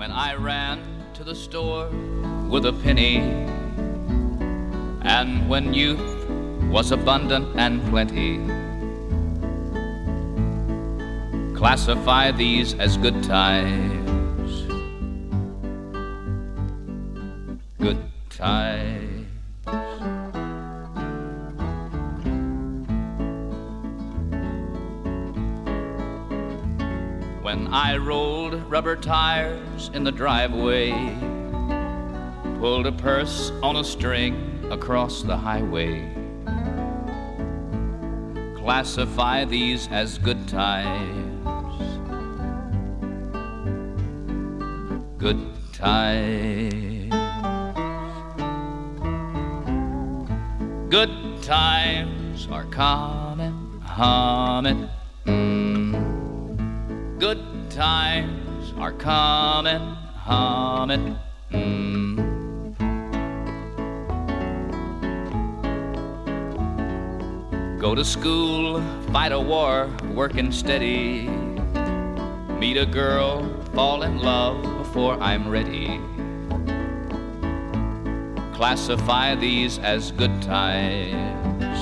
when I ran to the store with a penny, and when youth was abundant and plenty. Classify these as good times. I rolled rubber tires in the driveway, pulled a purse on a string across the highway. Classify these as good times. Good times. Good times are coming, humming. Coming, humming. Mm. Go to school, fight a war, working steady. Meet a girl, fall in love before I'm ready. Classify these as good times.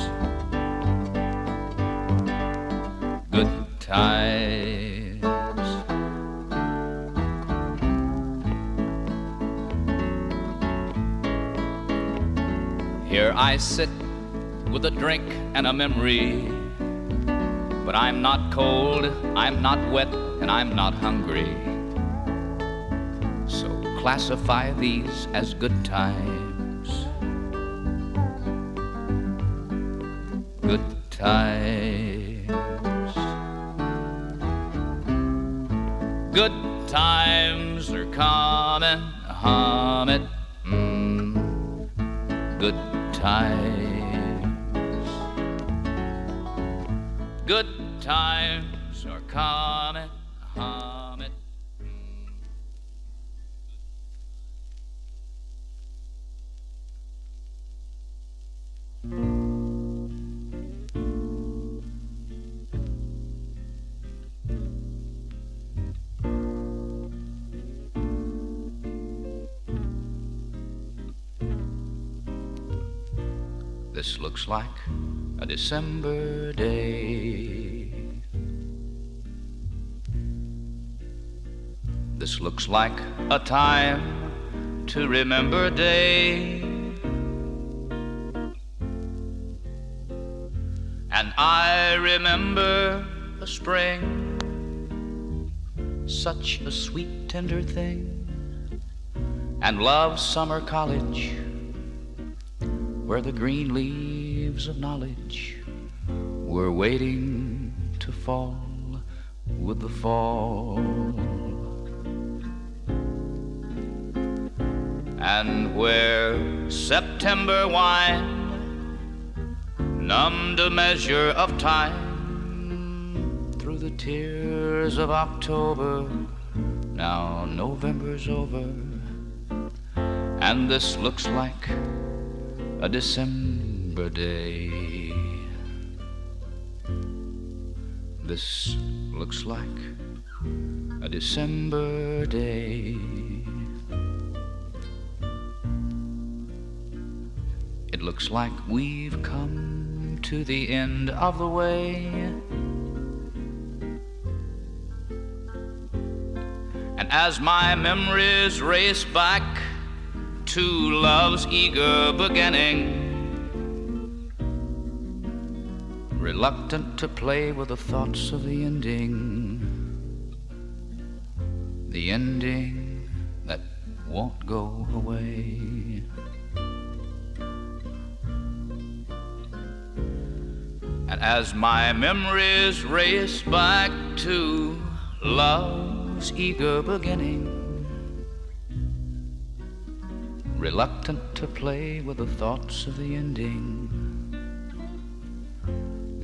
Good times. I sit with a drink and a memory. But I'm not cold, I'm not wet, and I'm not hungry. So classify these as good times. Good times. Good times are coming, times. Good times are coming, Like a December day. This looks like a time to remember day. And I remember a spring, such a sweet, tender thing, and love summer college where the green leaves of knowledge were waiting to fall with the fall. And where September wine numbed a measure of time through the tears of October, now November's over, and this looks like a December day. This looks like a December day. It looks like we've come to the end of the way. And as my memories race back to love's eager beginning. Reluctant to play with the thoughts of the ending. The ending that won't go away. And as my memories race back to love's eager beginning reluctant to play with the thoughts of the ending.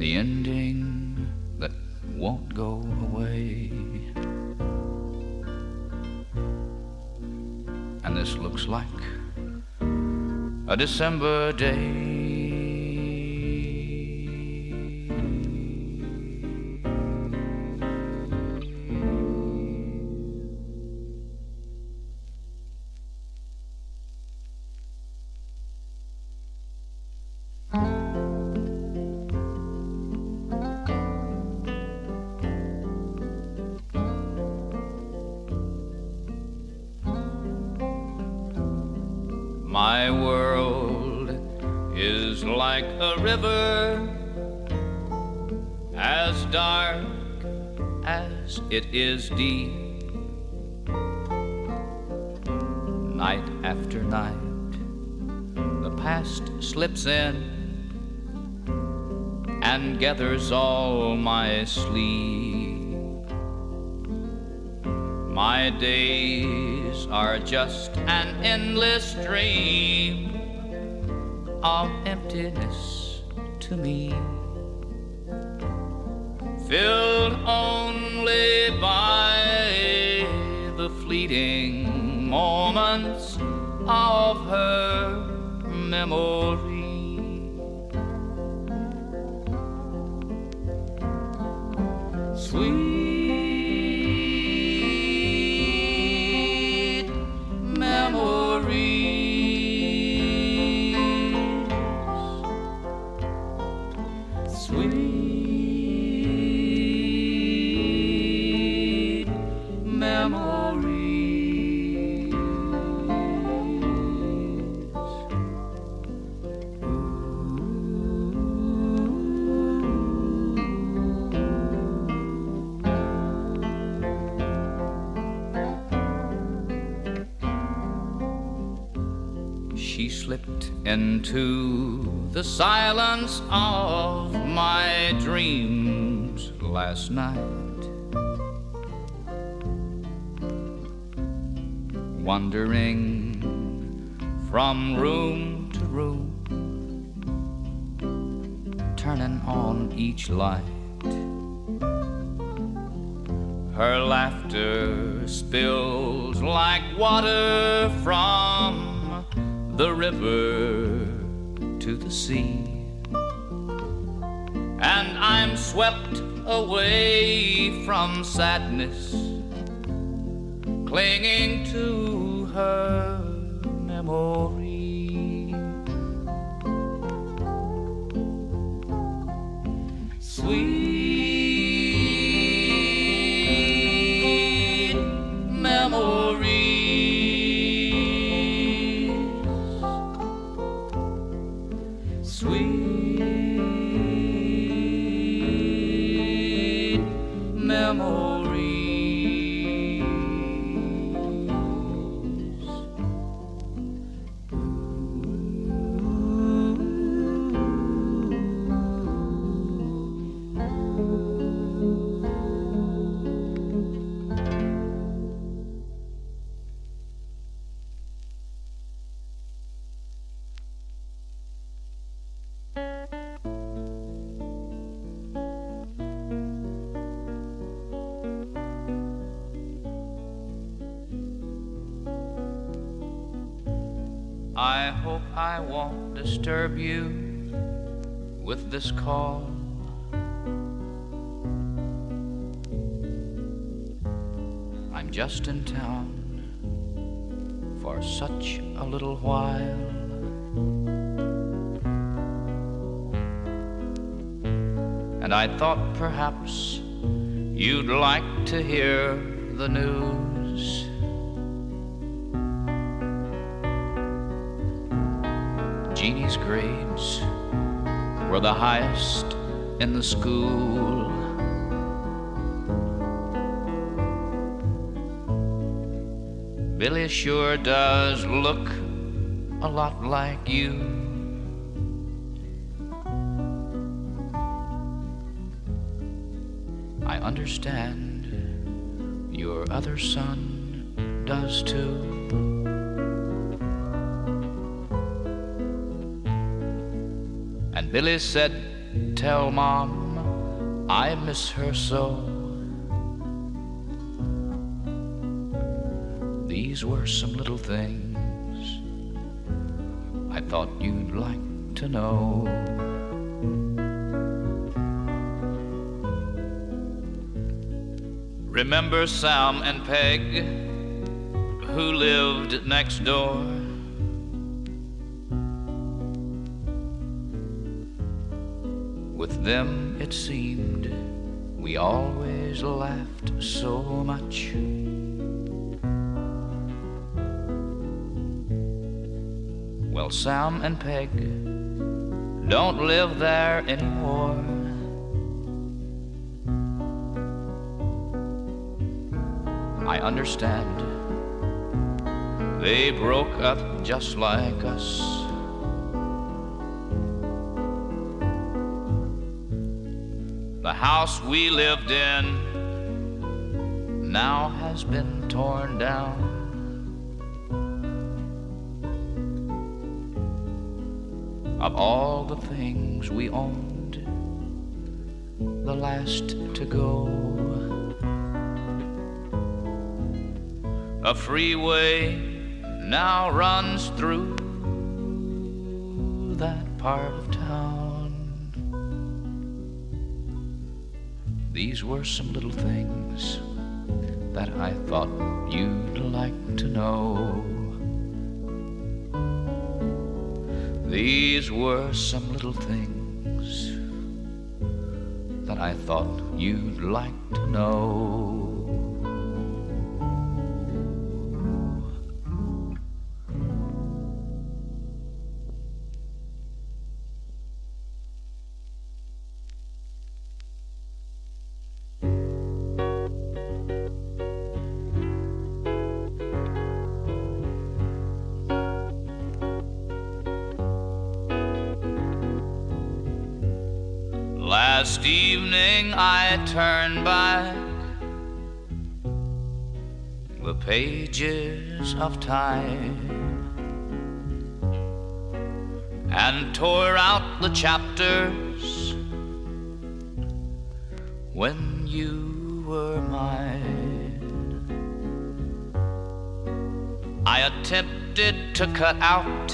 The ending that won't go away. And this looks like a December day. It is deep. Night after night, the past slips in and gathers all my sleep. My days are just an endless dream of emptiness to me, filled only by the fleeting moments of her memory. Sweet into the silence of my dreams last night. Wandering from room to room, turning on each light. Her laughter spills like water from the river to the sea. And I'm swept away from sadness, clinging to her such a little while. And I thought perhaps you'd like to hear the news. Jeannie's grades were the highest in the school. Billy sure does look a lot like you. I understand your other son does too. And Billy said, Tell Mom I miss her so. These were some little things I thought you'd like to know. Remember Sam and Peg who lived next door? With them it seemed we always laughed so much. Well, Sam and Peg don't live there anymore. I understand. They broke up just like us. The house we lived in now has been torn down. Things we owned, the last to go. A freeway now runs through that part of town. These were some little things that I thought you'd like to know. These were some little things that I thought you'd like to know. Turned back. The pages of time. And tore out the chapters when you were mine. I attempted to cut out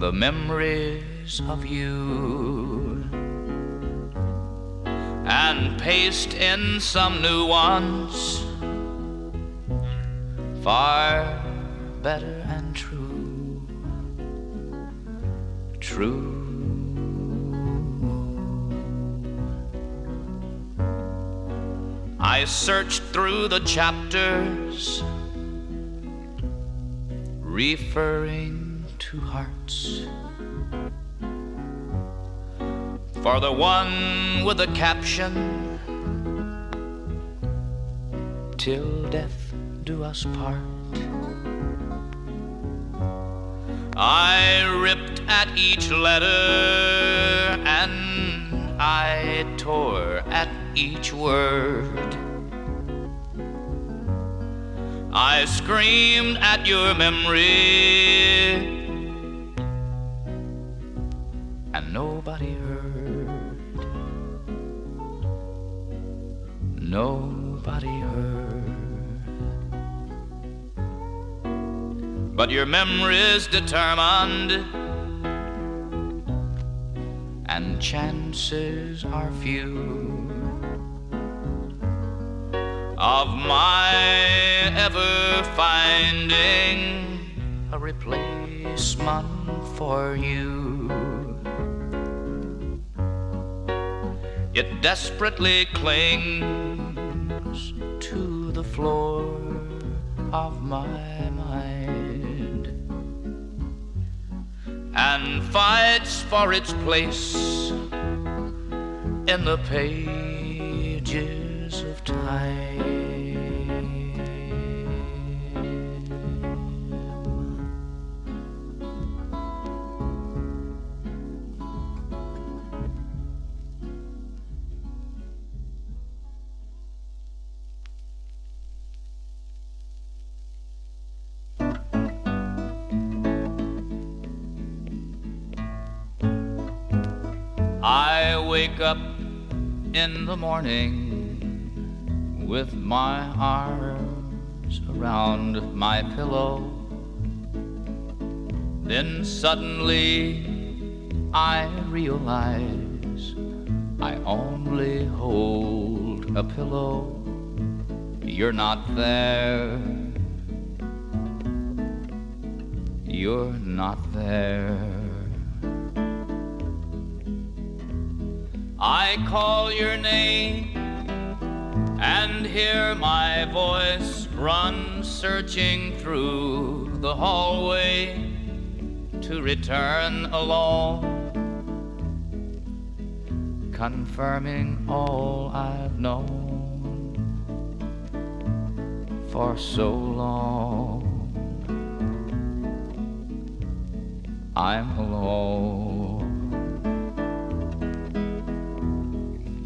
the memories of you paste in some new ones far better and true. True. I searched through the chapters referring to hearts. For the one with the caption Till death do us part. I ripped at each letter and I tore at each word. I screamed at your memory and nobody heard. Nobody heard. But your memory's determined, and chances are few of my ever finding a replacement for you. It desperately clings to the floor of my and fights for its place in the pages of time. Wake up in the morning with my arms around my pillow. Then suddenly I realize I only hold a pillow. You're not there. You're not there. I call your name and hear my voice run searching through the hallway to return alone, confirming all I've known for so long. I'm alone.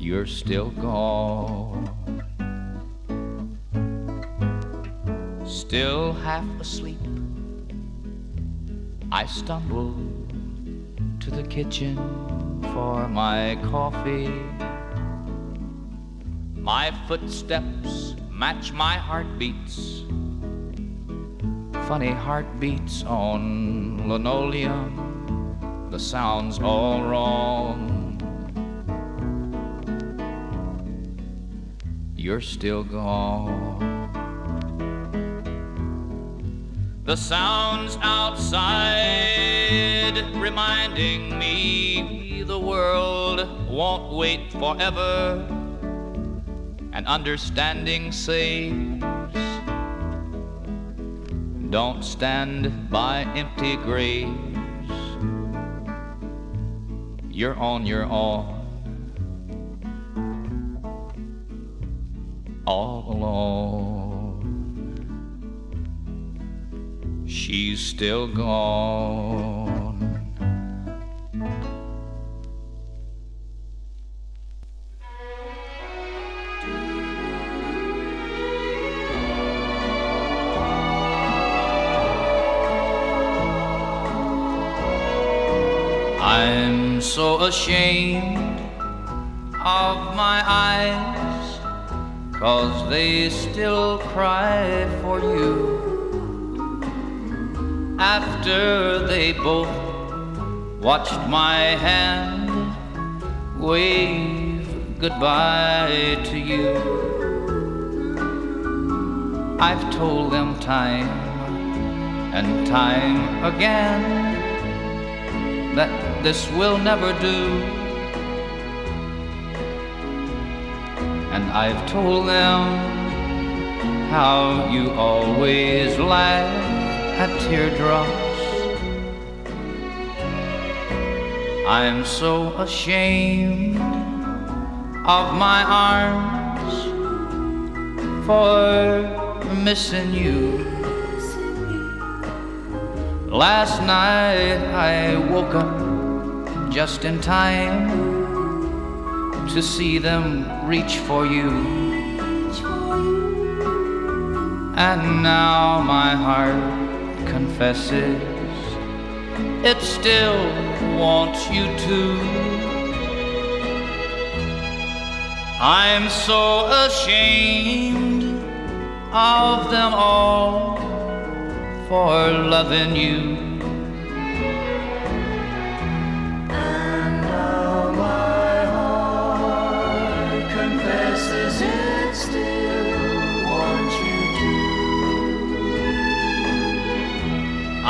You're still gone. Still half asleep. I stumble to the kitchen for my coffee. My footsteps match my heartbeats. Funny heartbeats on linoleum, the sound's all wrong. You're still gone. The sounds outside reminding me the world won't wait forever and understanding saves. Don't stand by empty graves. You're on your own. All alone. She's still gone. I'm so ashamed of my eyes, cause they still cry for you. After they both watched my hand wave goodbye to you. I've told them time and time again that this will never do. And I've told them how you always laugh at teardrops. I'm so ashamed of my arms for missing you. Last night I woke up just in time to see them reach for you. And now my heart confesses it still wants you to. I'm so ashamed of them all for loving you.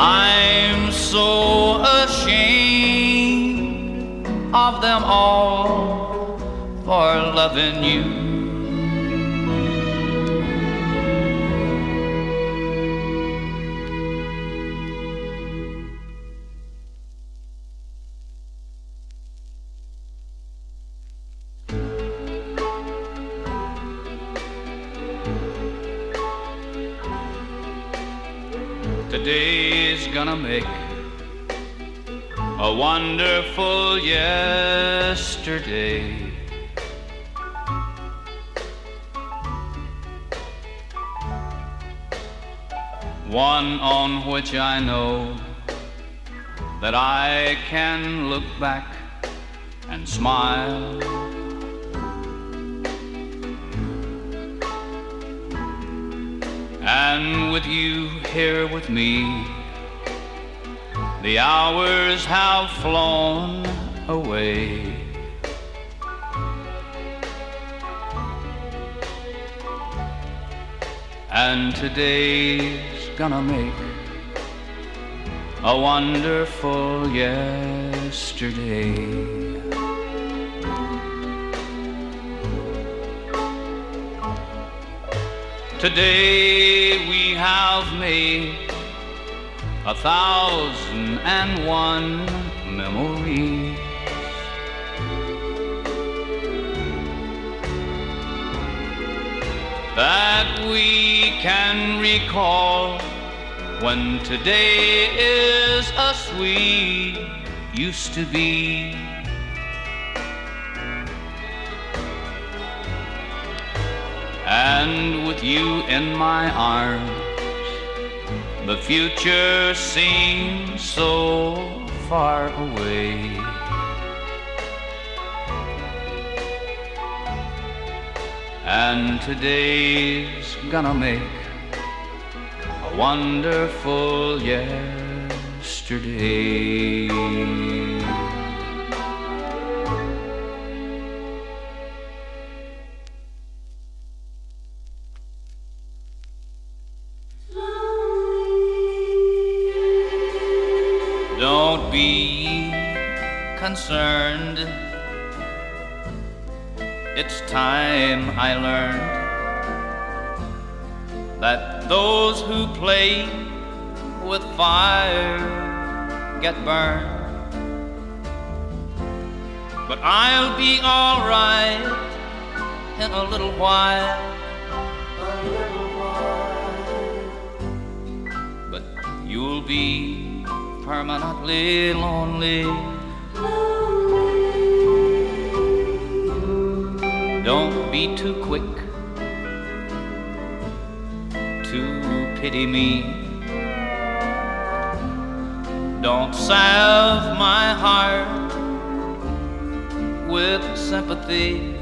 I'm so ashamed of them all for loving you. Make a wonderful yesterday. One on which I know that I can look back and smile. And with you here with me, the hours have flown away. And today's gonna make a wonderful yesterday. Today we have made a thousand and one memories. That we can recall when today is as we used to be. And with you in my arms, the future seems so far away. And today's gonna make a wonderful yesterday. Concerned. It's time I learned that those who play with fire get burned. But I'll be alright in a little while. A little while. But you'll be permanently lonely. Don't be too quick to pity me. Don't salve my heart with sympathy.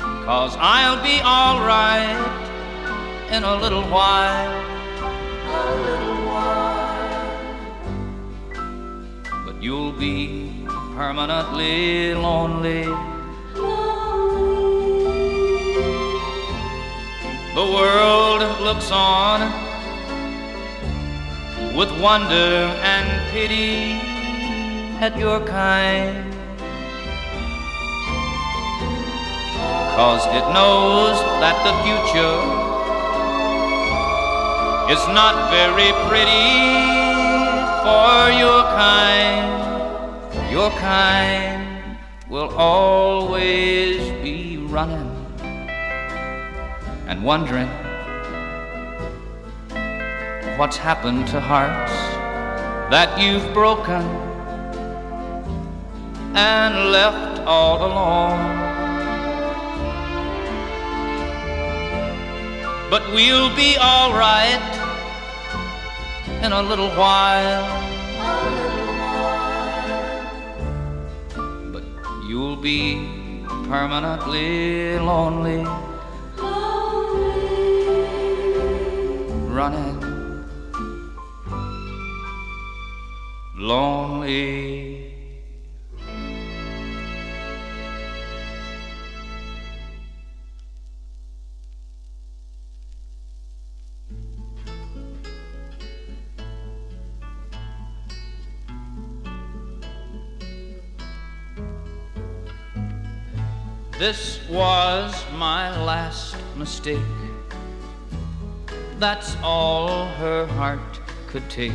Cause I'll be alright in a little while. You'll be permanently lonely. The world looks on with wonder and pity at your kind. Cause it knows that the future is not very pretty for your kind. Your kind will always be running and wondering what's happened to hearts that you've broken and left all alone. But we'll be alright in a little while. But you'll be permanently lonely, running lonely. This was my last mistake. That's all her heart could take.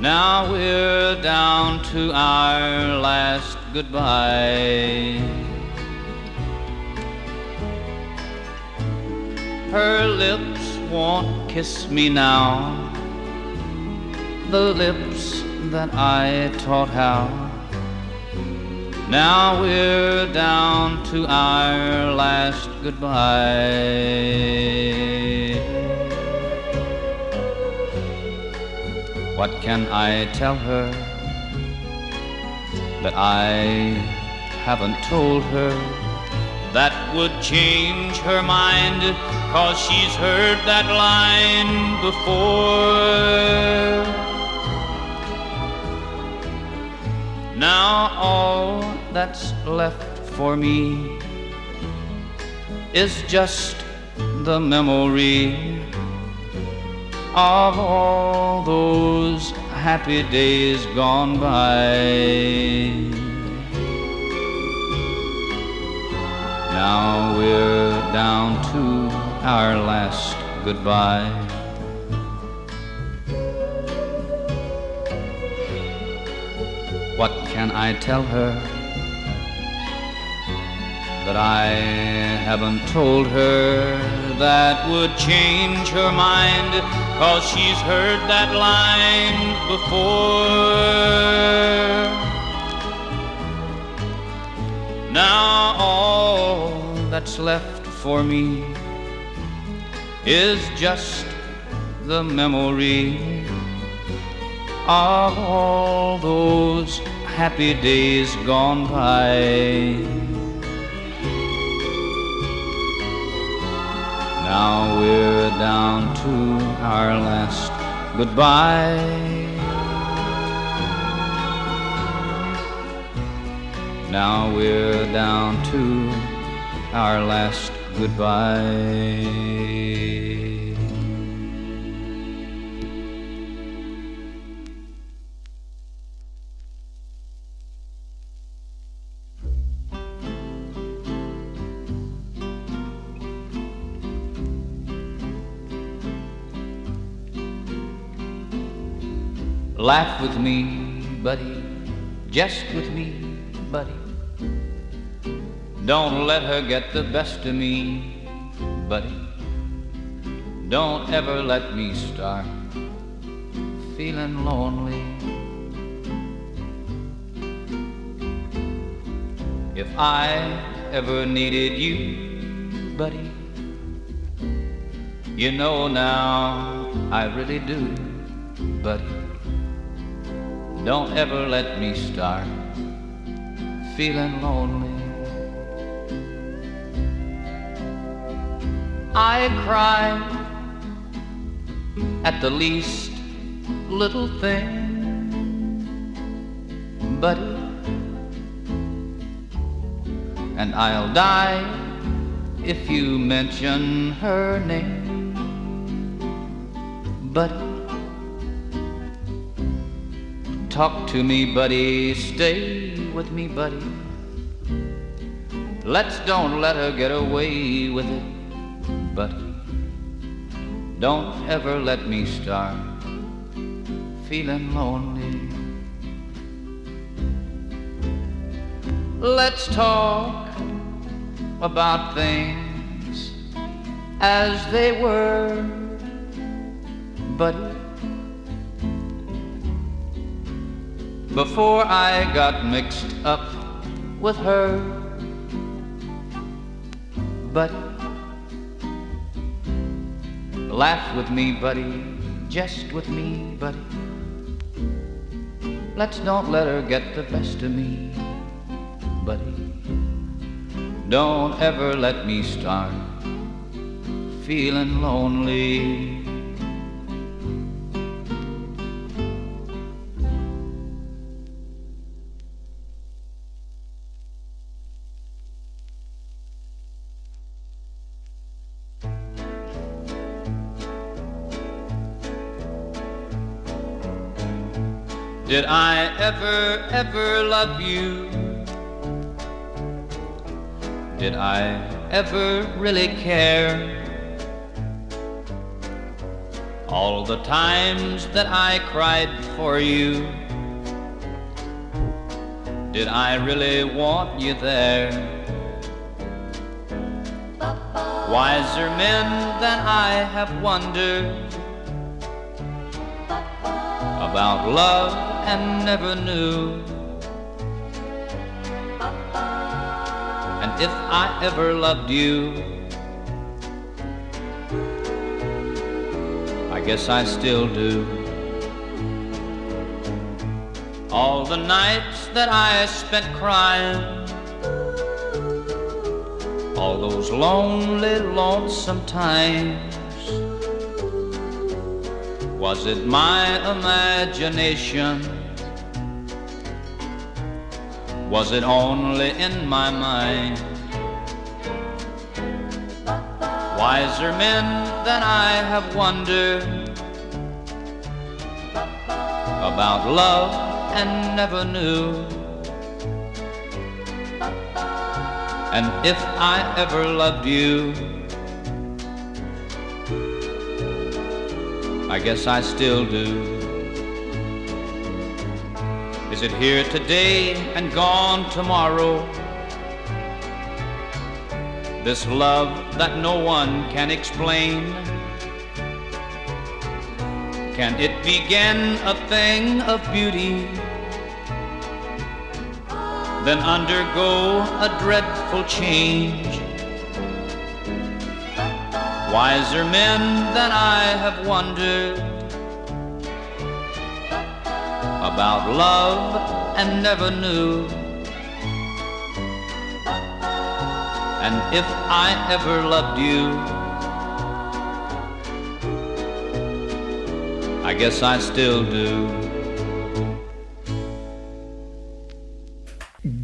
Now we're down to our last goodbye. Her lips won't kiss me now. The lips that I taught how. Now we're down to our last goodbye. What can I tell her that I haven't told her that would change her mind? Cause she's heard that line before. Now all that's left for me is just the memory of all those happy days gone by. Now we're down to our last goodbye. Can I tell her that I haven't told her that would change her mind? Cause she's heard that line before. Now all that's left for me is just the memory of all those happy days gone by. Now we're down to our last goodbye. Now we're down to our last goodbye. Laugh with me, buddy, jest with me, buddy. Don't let her get the best of me, buddy. Don't ever let me start feeling lonely. If I ever needed you, buddy, you know now I really do, buddy. Don't ever let me start feeling lonely. I cry at the least little thing, buddy, and I'll die if you mention her name, buddy. Talk to me, buddy. Stay with me, buddy. Let's don't let her get away with it, buddy. Don't ever let me start feeling lonely. Let's talk about things as they were, buddy. Before I got mixed up with her. But laugh with me, buddy, jest with me, buddy. Let's don't let her get the best of me, buddy. Don't ever let me start feeling lonely. Did I ever, ever love you? Did I ever really care? All the times that I cried for you, did I really want you there? Wiser men than I have wondered about love and never knew. And if I ever loved you, I guess I still do. All the nights that I spent crying, all those lonely, lonesome times was it my imagination? Was it only in my mind? Wiser men than I have wondered about love and never knew. And if I ever loved you, I guess I still do. Is it here today and gone tomorrow? This love that no one can explain. Can it begin a thing of beauty? Then undergo a dreadful change. Wiser men than I have wondered about love and never knew. And if I ever loved you, I guess I still do.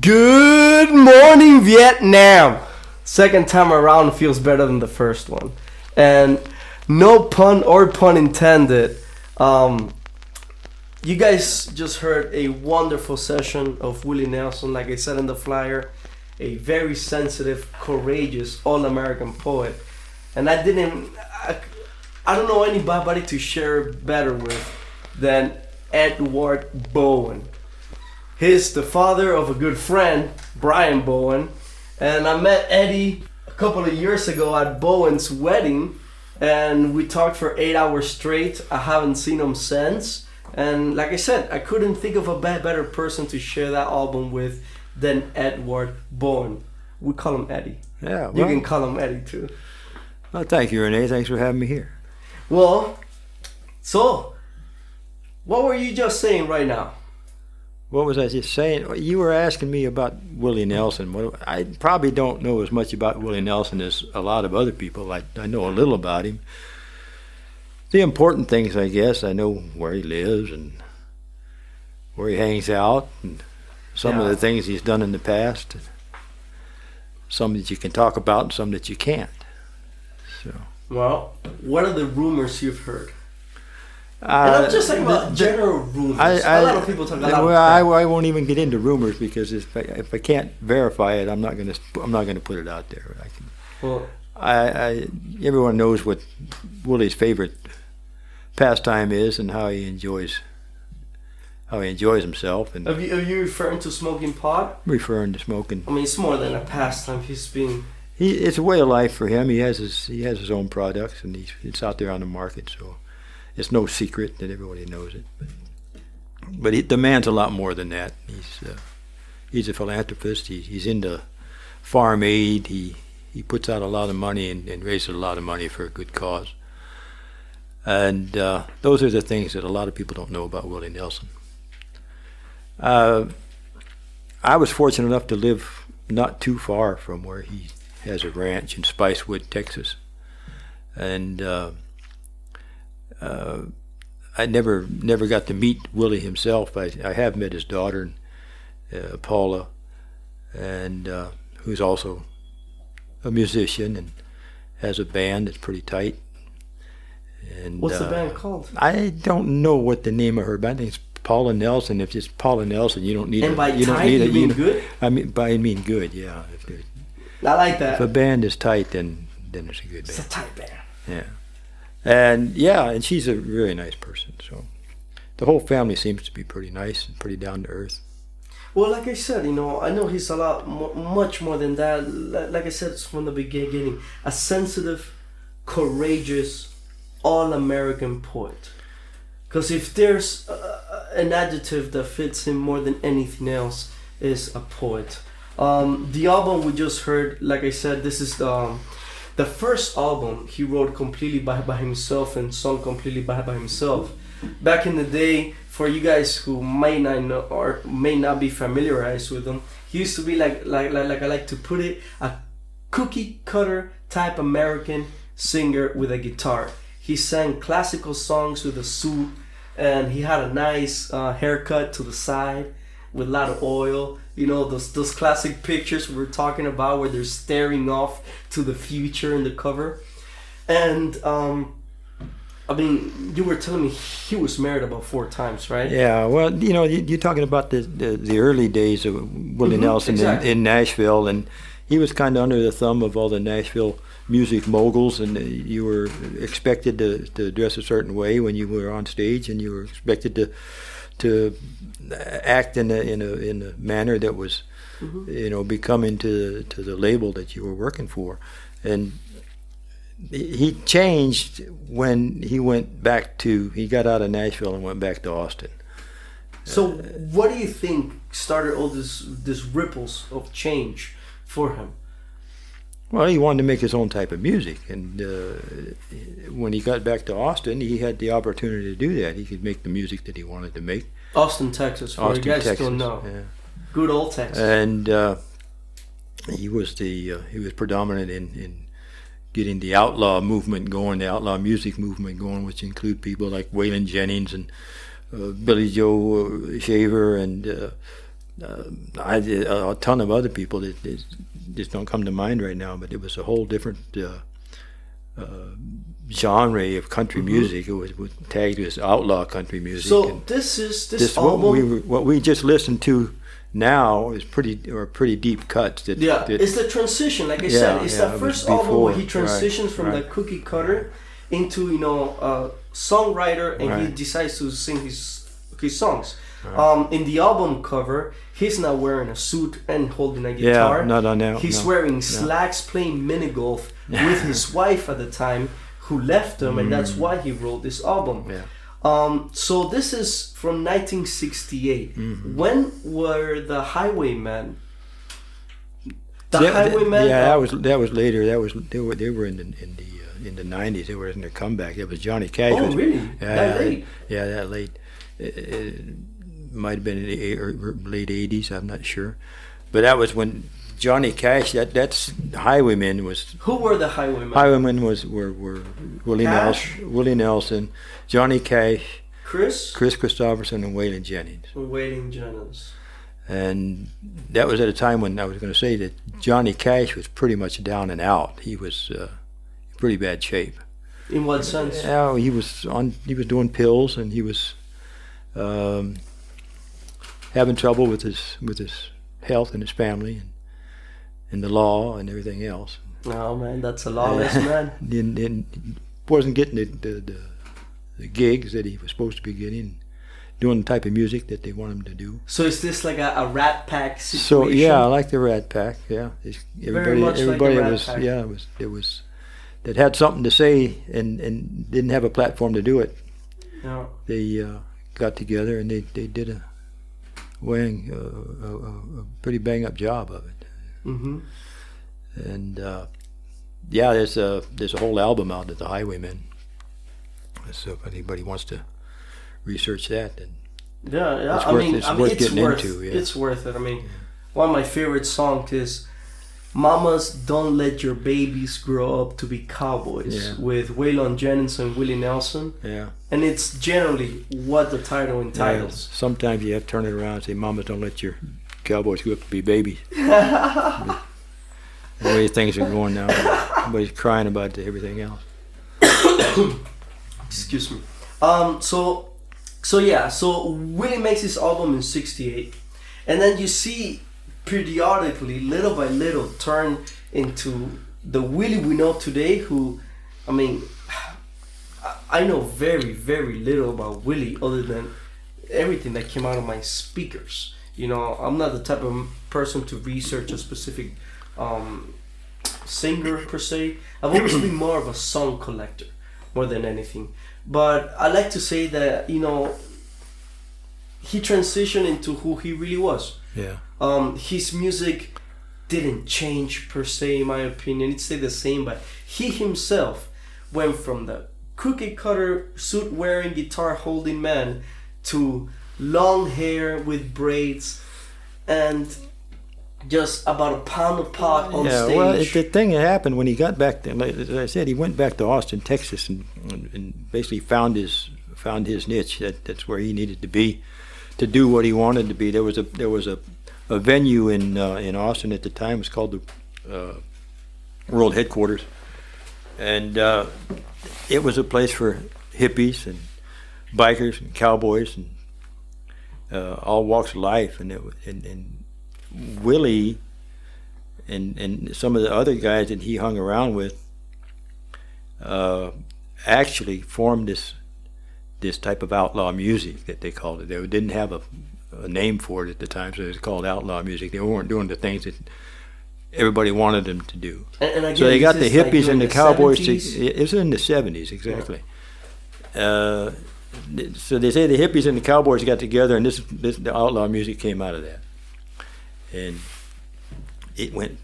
Good morning, Vietnam! Second time around feels better than the first one. And no pun or pun intended. Um, you guys just heard a wonderful session of Willie Nelson, like I said in the flyer, a very sensitive, courageous, all American poet. And I didn't, I, I don't know anybody to share better with than Edward Bowen. He's the father of a good friend, Brian Bowen. And I met Eddie couple of years ago at Bowen's wedding. And we talked for eight hours straight. I haven't seen him since. And like I said, I couldn't think of a better person to share that album with than Edward Bowen. We call him Eddie. Yeah, You can call him Eddie too. well, thank you, Renee. Thanks for having me here. Well, so, what were you just saying right now? What was I just saying? You were asking me about Willie Nelson. What- I probably don't know as much about Willie Nelson as a lot of other people. I, I know a little about him. The important things, I guess, I know where he lives and where he hangs out, and some of the things he's done in the past. Some that you can talk about, and some that you can't. So, Well, what are the rumors you've heard? And uh, I'm just talking about the- the- general rumors. I, I, a lot of people talk about. well, I, I won't even get into rumors because if I, if I can't verify it, I'm not going to I'm not going to put it out there. I can. well, I, I everyone knows what Willie's favorite pastime is and how he enjoys how he enjoys himself and are you, are you referring to smoking pot? referring to smoking. I mean, it's more than a pastime. He's being. He it's a way of life for him. He has his he has his own products and he's it's out there on the market, so it's no secret that everybody knows it. But, but he demands a lot more than that. He's uh, he's a philanthropist. He, he's into farm aid. He he puts out a lot of money and, and raises a lot of money for a good cause. And uh, those are the things that a lot of people don't know about Willie Nelson. Uh, I was fortunate enough to live not too far from where he has a ranch in Spicewood, Texas, and uh, I never never got to meet Willie himself. I, I have met his daughter, uh, Paula, and uh, who's also a musician and has a band that's pretty tight. And What's the uh, band called? I don't know what the name of her band. I think it's Paula Nelson. If it's Paula Nelson, you don't need. And a, by you don't tight, need a- you mean know- good? I mean by I mean good. Yeah. I like that. if a band is tight, then then it's a good band. It's a tight band. Yeah. And yeah, and she's a really nice person. So the whole family seems to be pretty nice and pretty down to earth. Well, like I said, you know, I know he's a lot, much more than that. Li- Like I said it's from the beginning, a sensitive, courageous, all-American poet. Because if there's an adjective that fits him more than anything else, is a poet. Um, the album we just heard, like I said, this is the um, the first album he wrote completely by, by himself and sung completely by, by himself. Back in the day, for you guys who may not know or may not be familiarized with him, he used to be like like like, like I like to put it, a cookie cutter type American singer with a guitar. He sang classical songs with a suit, and he had a nice uh, haircut to the side with a lot of oil. You know those those classic pictures we were talking about where they're staring off to the future in the cover, and um, I mean you were telling me he was married about four times, right? Yeah, well, you know, you- you're talking about the the, the early days of Willie Mhm, Nelson exactly. in, in Nashville, and he was kind of under the thumb of all the Nashville music moguls, and uh, you were expected to, to dress a certain way when you were on stage, and you were expected to to act in a in a in a manner that was, mm-hmm. you know, becoming to to the label that you were working for, and he he changed when he went back to he got out of Nashville and went back to Austin. So, what do you think started all this this ripples of change for him? Well, he wanted to make his own type of music, and uh, when he got back to Austin, he had the opportunity to do that. He could make the music that he wanted to make. Austin, Texas, for Austin, you guys Texas. don't know. yeah. Good old Texas. and uh, he was the uh, he was predominant in, in getting the outlaw movement going, the outlaw music movement going, which include people like Waylon Jennings and uh, Billy Joe Shaver and uh, uh, I a, a ton of other people that, that just don't come to mind right now. But it was a whole different. Uh, uh, genre of country music. It was, was tagged as outlaw country music. so this is this, this album. what we what we just listened to now is pretty or pretty deep cuts. That, Yeah, that- it's the transition. Like I Yeah, said, it's yeah, the it was first album where he before, right, transitions from the cookie cutter into you know a songwriter, and he decides to sing his his songs. Um, in the album cover, he's not wearing a suit and holding a guitar. Yeah, not on that, He's no, wearing slacks, playing mini golf with his wife at the time, who left him, and that's why he wrote this album. Mm. yeah. Um, so this is from 1968. Mm-hmm. When were the Highwaymen? The That- that- Highwaymen. yeah, uh, that was that was later. That was they were they were in the in the uh, in the nineties. They were in their comeback. It was Johnny Cash. Oh, was- really? Yeah, That late? Yeah, that late. It, it might have been in the late eighties. I'm not sure, but that was when Johnny Cash. That that's Highwaymen was Who were the Highwaymen? Highwaymen was were were Willie Nelson, Willie Nelson, Johnny Cash, Kris. Kris Kristofferson, and Waylon Jennings. Waylon Jennings. and that was at a time when I was going to say that Johnny Cash was pretty much down and out. He was uh, in pretty bad shape. In what sense? Yeah, he was on. He was doing pills, and he was um, having trouble with his with his health and his family, and, and the law and everything else. Oh man, that's a lawless man. And, and wasn't getting the, the, the, the gigs that he was supposed to be getting, doing the type of music that they want him to do. So is this like a, a Rat Pack situation? So yeah, I like the Rat Pack. Yeah, It's- everybody, like everybody Rat was Pack. yeah, it was it was that had something to say and and didn't have a platform to do it. Yeah. They uh, got together and they they did a weighing uh, a, a, a pretty bang up job of it. Mm-hmm. And uh, yeah, there's a there's a whole album out of the Highwaymen. So if anybody wants to research that, then Yeah, yeah. It's I worth- mean, it's I mean, worth it's getting worth into, yeah. it's worth it. I mean, one of my favorite songs is "Mamas Don't Let Your Babies Grow Up to Be Cowboys" Yeah. with Waylon Jennings and Willie Nelson, yeah. and it's generally what the title Yeah, sometimes you have to turn it around and say, "Mamas, don't let your cowboys grow up to be babies." the way things are going now, everybody's crying about everything else. Excuse me. Um. So, so yeah. So Willie makes his album in '68, and then you see periodically, little by little, turn into the Willie we know today. Who, I mean, I- know very, very little about Willie other than everything that came out of my speakers. You know, I'm not the type of person to research a specific um, singer per se. I've always been more of a song collector more than anything. But I like to say that you know he transitioned into who he really was. Yeah, Um, his music didn't change per se, in my opinion. It stayed the same, but he himself went from the cookie cutter, suit wearing, guitar holding man to long hair with braids and just about a pound of pot on yeah. stage. Well, it, the thing that happened when he got back, to, like, as I said, he went back to Austin, Texas, and, and basically found his found his niche. That that's where he needed to be to do what he wanted to be. There was a there was a, a venue in uh, in Austin at the time. It was called the uh, World Headquarters, and uh, it was a place for hippies and bikers and cowboys and uh, all walks of life. And it, and, and Willie and and some of the other guys that he hung around with uh, actually formed this this type of outlaw music that they called it. They didn't have a, a name for it at the time, so it was called outlaw music. They weren't doing the things that everybody wanted them to do. And, and again, So they got the is, like, hippies and the, cowboys. To, it was in the seventies exactly. Uh, so they say the hippies and the cowboys got together, and this, this the outlaw music came out of that, and it went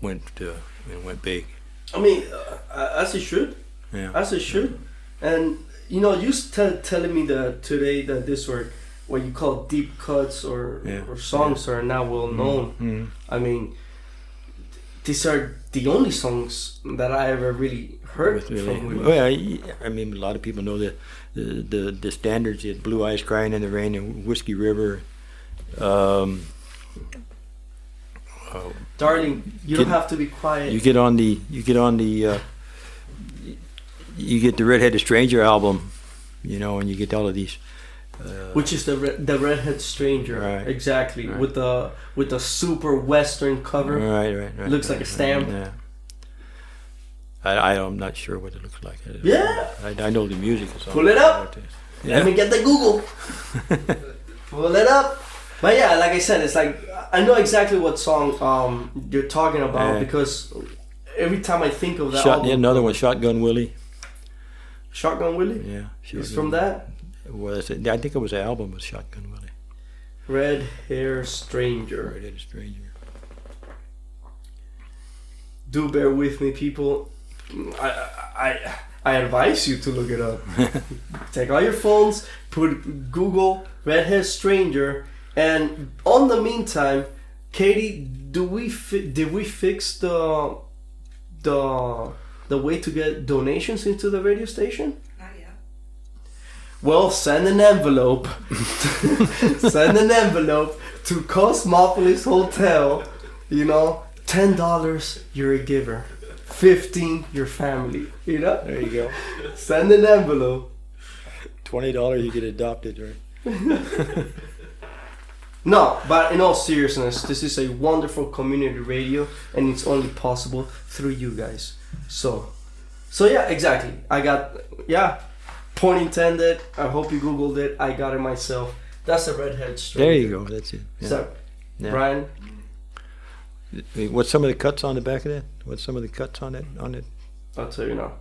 went uh, it went big. I mean, uh, as it should. Yeah. As it should. And you know, you tell telling me that today that this were what you call deep cuts or Yeah. or songs are now well known. Mhm. I mean, these are the only songs that I ever really heard With from well, I, I mean, a lot of people know the the the, the standards: Blue Eyes Crying in the Rain and Whiskey River. Um, Darling, you Get- don't have to be quiet. you get on the you get on the uh, you get the Redheaded Stranger album, you know, and you get all of these. Uh, which is the Red, the redhead stranger Right. exactly Right. with the with the super western cover right, right, right. Looks like a stamp. Yeah. I, I am not sure what it looks like. Yeah. I, I know the music is Pull it up. Yeah. let me get the google pull it up but yeah like i said it's like i know exactly what song um you're talking about Yeah. because every time i think of that Shot, album, yeah, another one, Shotgun Willie. Shotgun willie Yeah, Shotgun from that Was it? I think it was an album with Shotgun Willie. red hair stranger Redheaded Stranger. do bear with me people i i i advise you to look it up take all your phones put google red hair stranger and on the meantime katie do we fi- did we fix the the the way to get donations into the radio station Not well send an envelope send an envelope to cosmopolis hotel you know ten dollars you're a giver 15 your family you know There you go. send an envelope Twenty dollars, you get adopted, right? No, but in all seriousness, this is a wonderful community radio, and it's only possible through you guys. So, so yeah, exactly. I got yeah, point intended. I hope you googled it. I got it myself. That's a redhead story. There you go. That's it. Yeah. So, Yeah. Brian, What's some of the cuts on the back of that? What's some of the cuts on it? On it? I'll tell you now.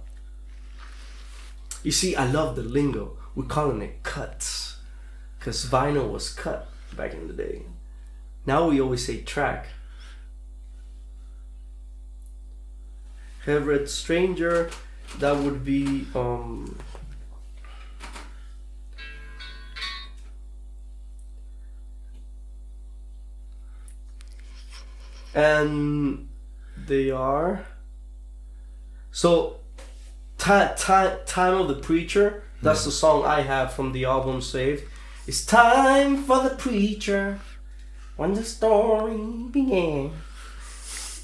You see, I love the lingo. We're calling it cuts, cause vinyl was cut back in the day. Now we always say track. Have read Stranger, that would be um and they are so time time time of the preacher that's the song i have from the album saved. It's time for the preacher when the story began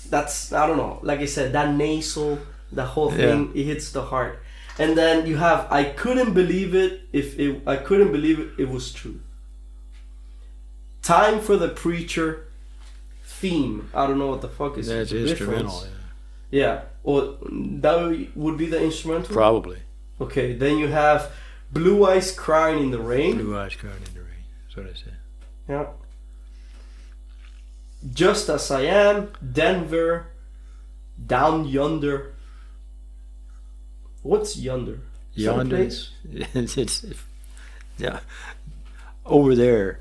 that's i don't know like i said that nasal the whole thing it hits the heart and then you have i couldn't believe it if it i couldn't believe it, it was true time for the preacher theme i don't know what the fuck is That's the instrumental. difference. yeah or that would be the instrumental Probably. okay then you have blue eyes crying in the rain Blue eyes crying in the rain. That's what I said. yeah just as i am denver down yonder what's yonder Is Yonder. place? It's, it's yeah. Over there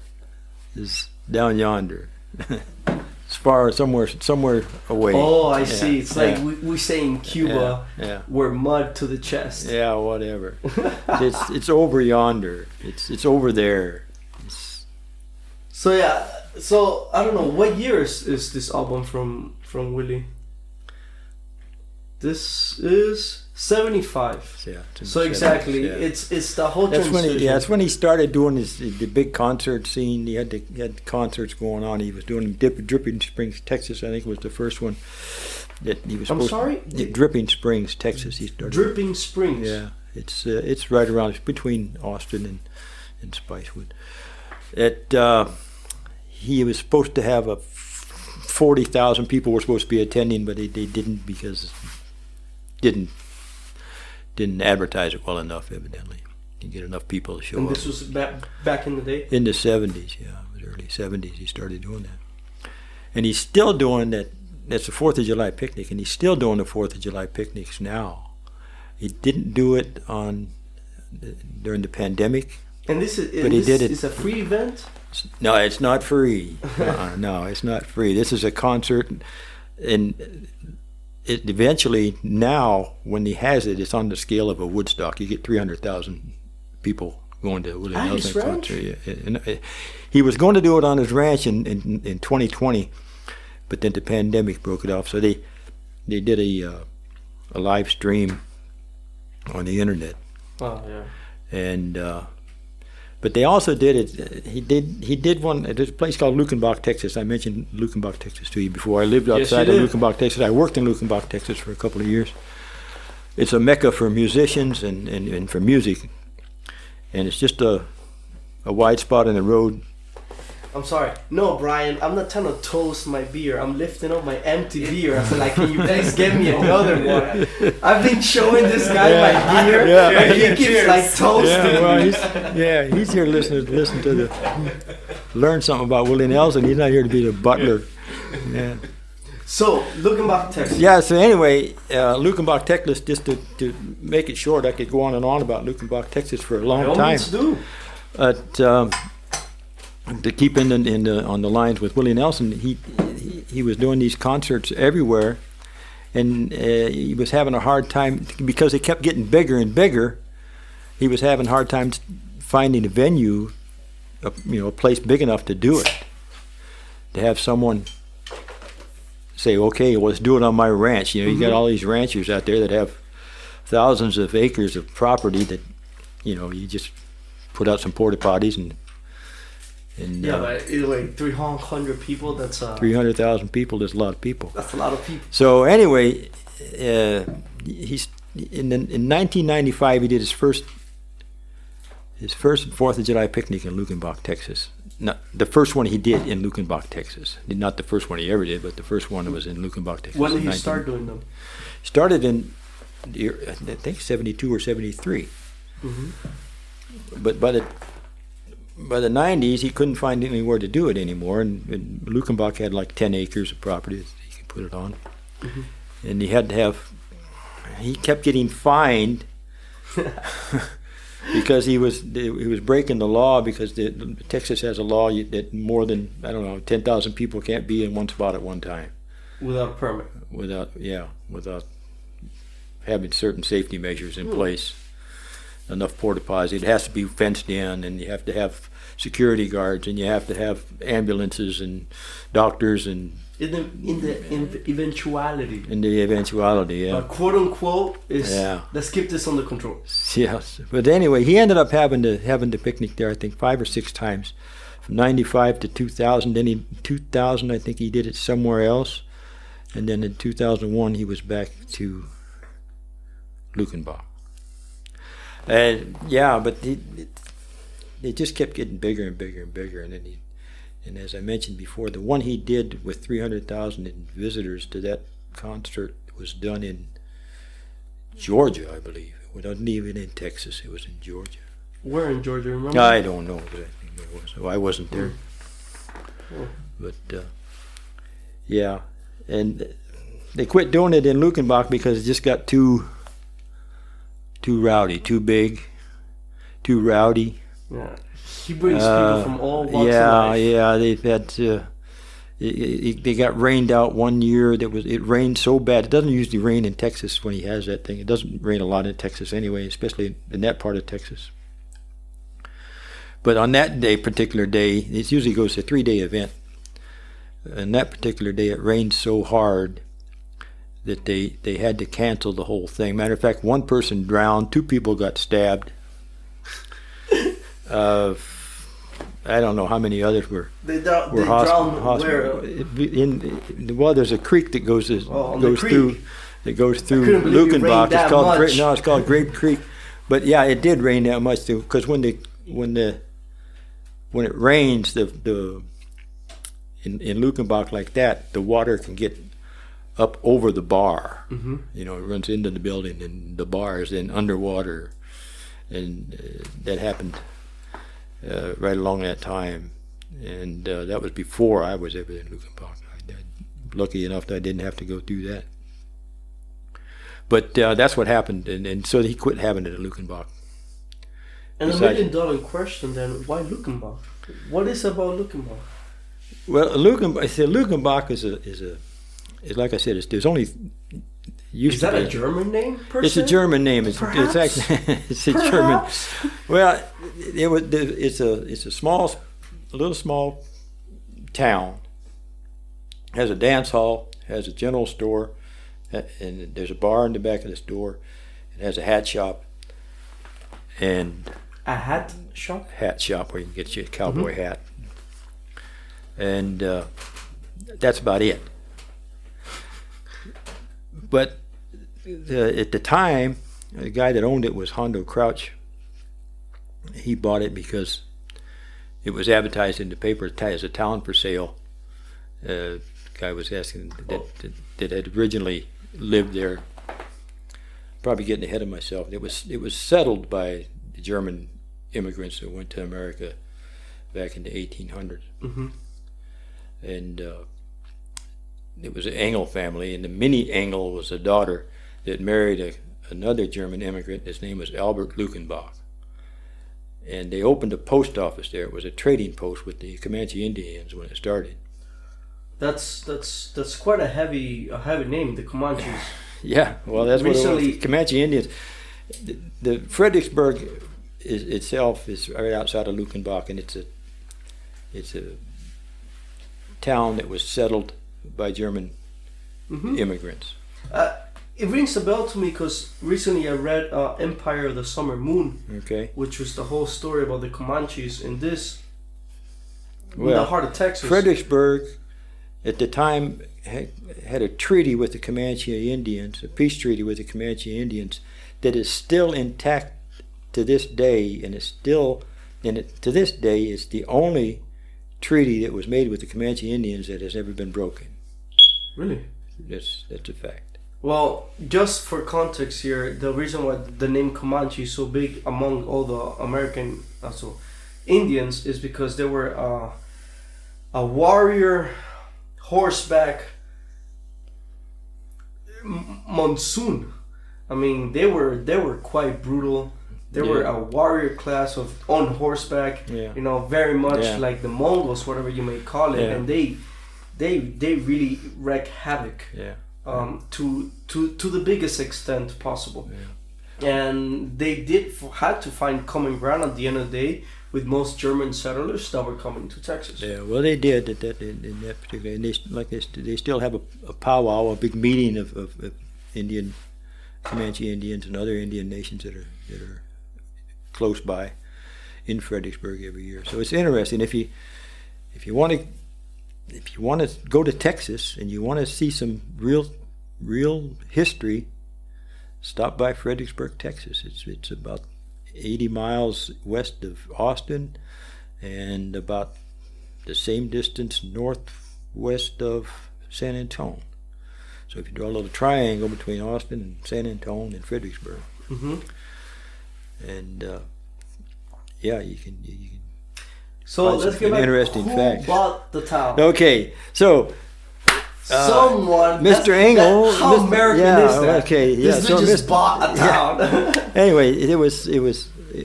is down yonder. as far somewhere somewhere away. oh i Yeah, see it's like yeah. we, we say in cuba yeah. we're mud to the chest Yeah, whatever. it's it's over yonder. It's it's over there. So yeah, so I don't know what year is, is this album from from Willie. This is seventy five. yeah. So exactly, yeah. it's it's the whole That's when he, yeah, that's when he started doing his the big concert scene. He had the, he had supposed going on. He was doing Dip, Dripping Springs, Texas. I think was the first one that he was. I'm sorry? Yeah, Dripping Springs, Texas. He started. Dripping Springs. Yeah, it's uh, it's right around it's between Austin and and Spicewood. It uh, he was supposed to have a forty thousand people were supposed to be attending, but they, they didn't because didn't didn't advertise it well enough, evidently. You get enough people to show And up. And this was back back in the day. in the 70s, yeah, it was early 70s he started doing that. And he's still doing that. That's the 4th of July picnic, and he's still doing the 4th of July picnics now. He didn't do it on during the pandemic. And this is But he this did it- is a free event. No, it's not free. uh no, it's not free. This is a concert, and it eventually now when he has it, it's on the scale of a Woodstock. You get three hundred thousand people going to Willie Nelson ranch? concert. Yeah, and, uh, he was going to do it on his ranch in, in, in 2020, but then the pandemic broke it off. So they they did a uh, a live stream on the internet Oh yeah. and uh, but they also did it. Uh, he did he did one. There's a place called Luckenbach, Texas. I mentioned Luckenbach, Texas to you before. I lived outside you of. Luckenbach, Texas. I worked in Luckenbach, Texas for a couple of years. It's a mecca for musicians and, and, and for music, and it's just a a wide spot in the road. I'm sorry. No, Brian, I'm not trying to toast my beer. I'm lifting up my empty beer. I said, like, can you please give me another one? I've been showing this guy my beer, Yeah. and he keeps like toasting. Yeah, well, he's, yeah, he's here listening to listen to the learn something about Willie Nelson. He's not here to be the butler. Yeah. So, looking back, Texas. Yeah, so anyway, uh, Luckenbach, Texas, just to, to make it short, I could go on and on about Luckenbach, Texas for a long all time. means do. But um, to keep in, the, in the, on the lines with Willie Nelson, he, he, he was doing these concerts everywhere, and uh, he was having a hard time because they kept getting bigger and bigger. He was having a hard time finding a venue, a, you know, a place big enough to do it. To have someone say, "Okay, well, let's do it on my ranch." You know, you got all these ranchers out there that have thousands of acres of property that, you know, you just put out some porta potties and and Yeah, uh, but way, 300 people, that's, uh, three hundred thousand people. There's a lot of people. that's a lot of people. So anyway, uh, he's in in 1995 he did his first his first Fourth of July picnic in Luckenbach, Texas. Not the first one he did in Luckenbach, Texas. Not the first one he ever did, but the first one that was in Luckenbach, Texas. When did he 19 start doing them? Started in I think 72 or 73. Mhm. But by the by the 90s, he couldn't find anywhere to do it anymore, and, and Luckenbach had like 10 acres of property that he could put it on, mm-hmm. and he had to have. He kept getting fined because he was he was breaking the law because the, Texas has a law that more than I don't know 10,000 people can't be in one spot at one time Without permit. without yeah without having certain safety measures in hmm. place enough porta potties it has to be fenced in and you have to have security guards and you have to have ambulances and doctors and In the, in the in eventuality. in the eventuality yeah But quote unquote is Yeah. let's keep this under control. yes but anyway he ended up having to having the picnic there i think five or six times from 95 to 2000 then in 2000 i think he did it somewhere else and then in 2001 he was back to Luckenbach. And yeah, but he, it, it just kept getting bigger and bigger and bigger. And then he, and as I mentioned before, the one he did with 300,000 visitors to that concert was done in Georgia, I believe. It wasn't even in Texas. It was in Georgia. Where in Georgia, remember? I don't know exactly where it was. So I wasn't there. Mm. But uh, yeah, and they quit doing it in Luckenbach because it just got too too rowdy, too big, too rowdy. Yeah. He brings Uh, people from all walks yeah, of life. yeah, they've had to. It, it, they got rained out one year. That was it rained so bad. It doesn't usually rain in Texas when he has that thing. It doesn't rain a lot in Texas anyway, especially in that part of Texas. But on that day, particular day, it usually goes to a three-day event. And that particular day, it rained so hard that they they had to cancel the whole thing. Matter of fact, one person drowned, two people got stabbed. Uh, I don't know how many others were They, drown, were they hospital. drown hospital. where? In, in well, there's a creek that goes this, Oh, goes through that goes through couldn't believe it Luckenbach. It's called much. no, it's called Grape Creek. But yeah, it did rain that much too. Because when the when the when it rains, the the in in Luckenbach like that, the water can get up over the bar. Mhm. You know, it runs into the building, and the bar is then underwater. and uh, that happened uh, right along that time, and uh, that was before I was ever in Luckenbach. I, I, lucky enough that I didn't have to go through that. But uh, that's what happened, and, and so he quit having it at Luckenbach. And a Besides- million dollar question then, why Luckenbach? What is about Luckenbach? Well, Luckenbach, Luckenbach is a is a like I said, it's, there's only Is that a German name? It's a? German name. It's, it's actually it's a German. Well, it was. It's a it's a small, a little small town. Has a dance hall. Has a general store, and there's a bar in the back of the store. It has a hat shop. And A hat shop? hat shop where you can get your cowboy hat. And uh, that's about it. But the, at the time, the guy that owned it was Hondo Crouch. He bought it because it was advertised in the paper as a town for sale. Uh, guy was asking that, that, that had originally lived there. Probably getting ahead of myself. It was it was settled by the German immigrants that went to America back in the 1800s. Mhm. And uh, it was an Engel family, and the Minnie Engel was a daughter that married a, another German immigrant. His name was Albert Luckenbach. And they opened a post office there. It was a trading post with the Comanche Indians when it started. That's that's that's quite a heavy a heavy name, the Comanches. Yeah, well, that's what it Recently- was. Comanche Indians. The, the Fredericksburg is, itself is right outside of Luckenbach, and it's a it's a town that was settled by German Mhm. immigrants. Uh, it rings a bell to me because recently I read uh, Empire of the Summer Moon, Okay, which was the whole story about the Comanches in this, in the heart of Texas. Fredericksburg at the time had, had a treaty with the Comanche Indians, a peace treaty with the Comanche Indians, that is still intact to this day, and is still, and it, to this day, is the only treaty that was made with the Comanche Indians that has ever been broken. Really? That's that's a fact. Well, just for context here, the reason why the name Comanche is so big among all the American also Indians is because they were uh, a warrior horseback m- monsoon. I mean, they were they were quite brutal. They were a warrior class of on horseback. Yeah. You know, very much Yeah. like the Mongols, whatever you may call it, Yeah. and they they they really wreak havoc Yeah. um, to to to the biggest extent possible. And they did f- had to find common ground at the end of the day with most German settlers that were coming to Texas. Yeah, well, they did at that in, in that particular, and they like they, st- they still have a, a powwow, a big meeting of, of, of Indian, Comanche Indians and other Indian nations that are that are close by in Fredericksburg every year. So it's interesting if you if you want to if you want to go to Texas and you want to see some real real history, stop by Fredericksburg, Texas. It's it's about 80 miles west of Austin and about the same distance northwest of San Antonio. So if you draw a little triangle between Austin and San Antonio and Fredericksburg, hmm and uh, yeah, you can. You can. So let's get back. interesting Who facts. bought the town? Okay, so uh, Someone. Mr. Engel- that- how Mr. American yeah, is that? okay, yeah, This so just Mr. bought a yeah. town. anyway, it was it was uh,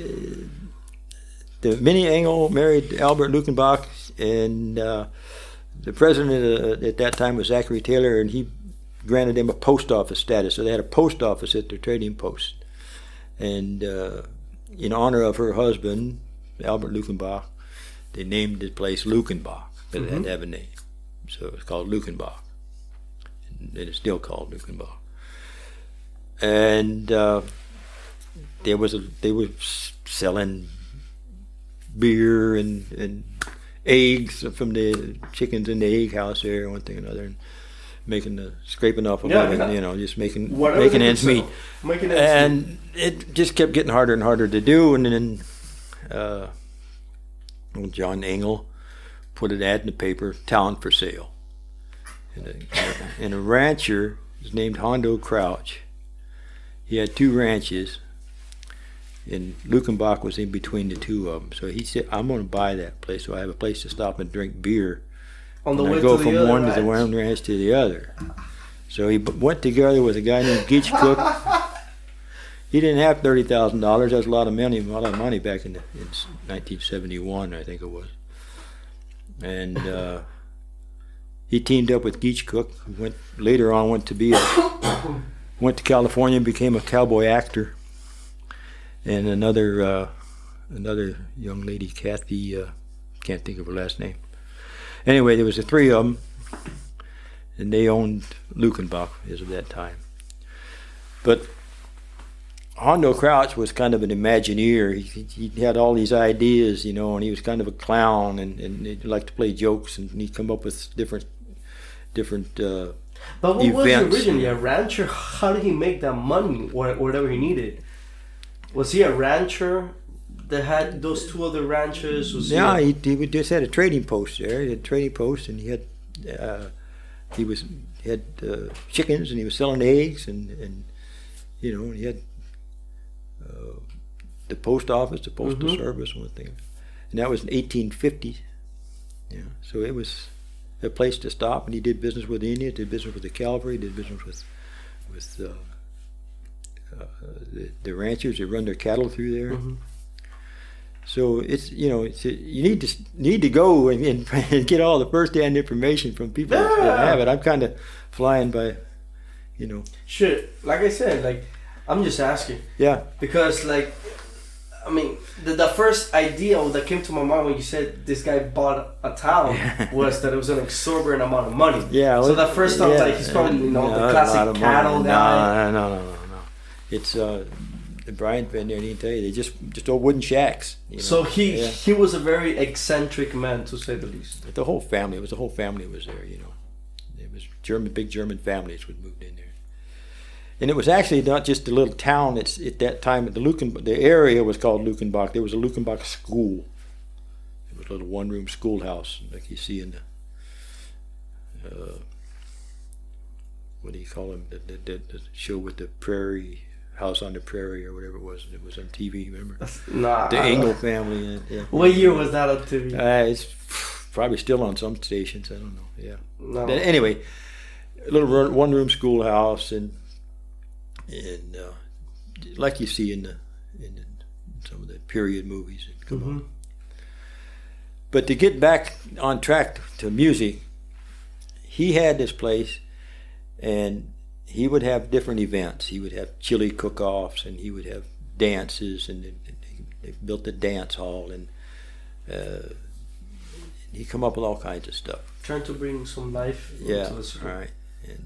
the Minnie Engel married Albert Luckenbach, and uh, the president uh, at that time was Zachary Taylor, and he granted them a post office status. So they had a post office at their trading post, and uh, in honor of her husband, Albert Luckenbach, they named the place Luckenbach because it had to have a name. So it's called Luckenbach, and it is still called Luckenbach. And uh, there was a they were selling beer and and eggs from the chickens in the egg house there, one thing or another, and making the scraping off a Yeah, living, yeah. you know, just making Whatever making ends meet. Making ends meet. And it just kept getting harder and harder to do, and then uh, John Engel put an ad in the paper, "Town for sale," and a, and a rancher was named Hondo Crouch. He had two ranches, and Luckenbach was in between the two of them. So he said, "I'm going to buy that place, so I have a place to stop and drink beer." On the and way I go to from one to the ranch. one ranch to the other. So he b- went together with a guy named Guich Koock. he didn't have thirty thousand dollars. That's a lot of money. A lot of money back in, in 1971, I think it was. And uh, he teamed up with Guich Koock. Went later on went to be a went to California and became a cowboy actor. And another uh, another young lady, Kathy, uh, can't think of her last name. Anyway, there was the three of them, and they owned Luckenbach as of that time. But Hondo Crouch was kind of an Imagineer. He, he had all these ideas, you know, and he was kind of a clown, and, and he liked to play jokes, and he'd come up with different, different. Uh, But what was he originally? A rancher? How did he make that money or whatever he needed? Was he a rancher that had those two other ranches? Was yeah, he? he, he just had a trading post there. He had a trading post, and he had, uh, he was he had uh, chickens, and he was selling eggs, and and you know, he had the post office, the postal Mhm. service, one thing, and that was in 1850. Yeah, so it was a place to stop, and he did business with the Indians, did business with the cavalry, did business with with uh, uh, the, the ranchers that run their cattle through there. Mhm. So it's you know it's, you need to need to go and, and, and get all the first hand information from people that have it. I'm kind of flying by, you know. Shit, like I said, like I'm just asking Yeah, because, like, I mean, the, the first idea that came to my mind when you said this guy bought a town was that it was an exorbitant amount of money. yeah. So the first time, yeah, like, he's probably you know no, the classic cattle money. guy. No, no, no, no, no. It's uh, Brian's been there, and he can tell you they just just old wooden shacks. You know? So he yeah. he was a very eccentric man to say the least. the whole family. It was the whole family was there. You know, it was German, big German families would moved in there, and it was actually not just a little town. It's at that time the Luken, the area was called Luckenbach. There was a Luckenbach school. It was a little one-room schoolhouse, like you see in the. Uh, what do you call them? The, the, the, the show with the prairie house on the prairie or whatever it was. It was on TV. Remember Nah. the Engel family? And, yeah. What year was that on TV? Uh, it's probably still on some stations. I don't know. Yeah. no. Anyway, a little one-room schoolhouse, and and uh, like you see in the in, the, some of the period movies that come on. Mhm. But to get back on track to music, he had this place, and he would have different events. He would have chili cook-offs, and he would have dances, and they, they built a dance hall, and uh, he come up with all kinds of stuff. Trying to bring some life Yeah, into the right. And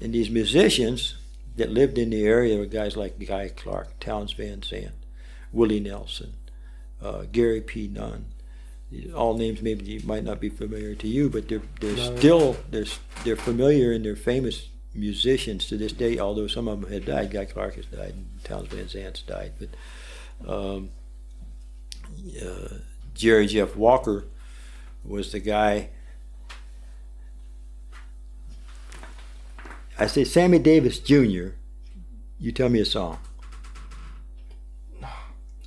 and these musicians that lived in the area were guys like Guy Clark, Townes Van Zandt, Willie Nelson, uh, Gary P. Nunn. All names maybe might not be familiar to you, but they're they're No. still they're they're familiar and they're famous musicians to this day. Although some of them had died, Guy Clark has died, and Townes Van Zandt's died, but um, uh, Jerry Jeff Walker was the guy. I say Sammy Davis Jr. You tell me a song.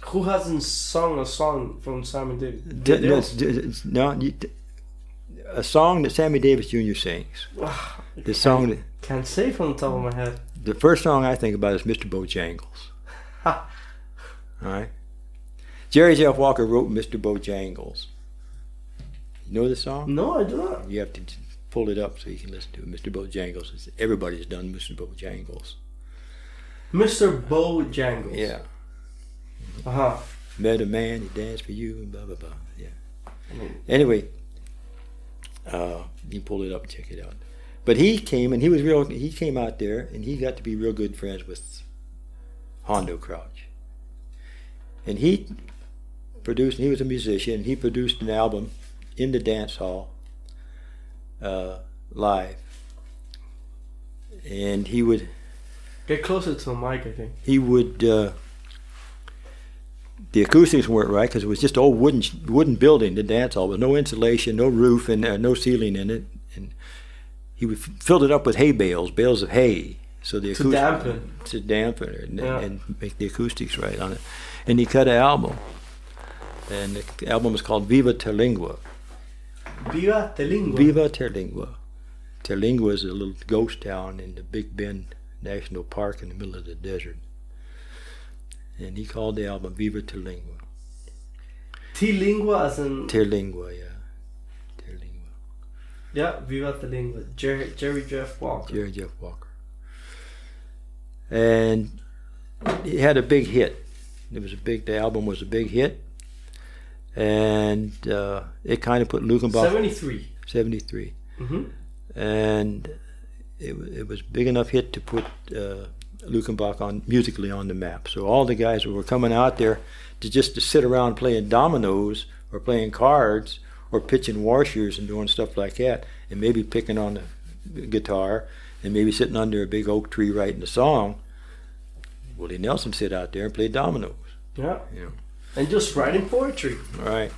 Who hasn't sung a song from Sammy Davis? D- no, d- no, you- d- a song that Sammy Davis Jr. sings. The song, that, Can't say from the top of my head. the first song I think about is Mr. Bojangles. All right. Jerry Jeff Walker wrote Mr. Bojangles. You know the song? No, I do not. You have to pull it up so you can listen to it. Mr. Bojangles. Everybody's done Mr. Bojangles. Mr. Bojangles. Yeah. Uh huh. Met a man, he danced for you, and blah blah blah. Yeah. mean- Anyway, uh, you pull it up and check it out. But he came and he was real. He came out there and he got to be real good friends with Hondo Crouch. And he produced. He was a musician. He produced an album in the dance hall, uh, live. And he would Get closer to the mic, I think. he would uh, the acoustics weren't right because it was just an old wooden wooden building the dance hall with no insulation no roof and uh, no ceiling in it and he would filled it up with hay bales bales of hay So the To dampen. to dampen it and, Yeah. and make the acoustics right on it. And he cut an album, and the album was called Viva Terlingua. Viva the lingua. Viva Terlingua. Terlingua is a little ghost town in the Big Bend National Park in the middle of the desert. And he called the album Viva Terlingua. T lingua as in Terlingua, yeah. Terlingua. yeah, Viva the lingua. Jerry Jerry Jeff Walker. Jerry Jeff Walker. And he had a big hit. It was a big. The album was a big hit, and uh, it kind of put three. seventy three, Mm-hmm. and it, it was big enough hit to put uh, Luckenbach on musically on the map. So all the guys who were coming out there to just to sit around playing dominoes or playing cards or pitching washers and doing stuff like that, and maybe picking on the guitar and maybe sitting under a big oak tree writing a song. Willie Nelson sit out there and play dominoes. Yeah. Yeah. And just writing poetry. Right.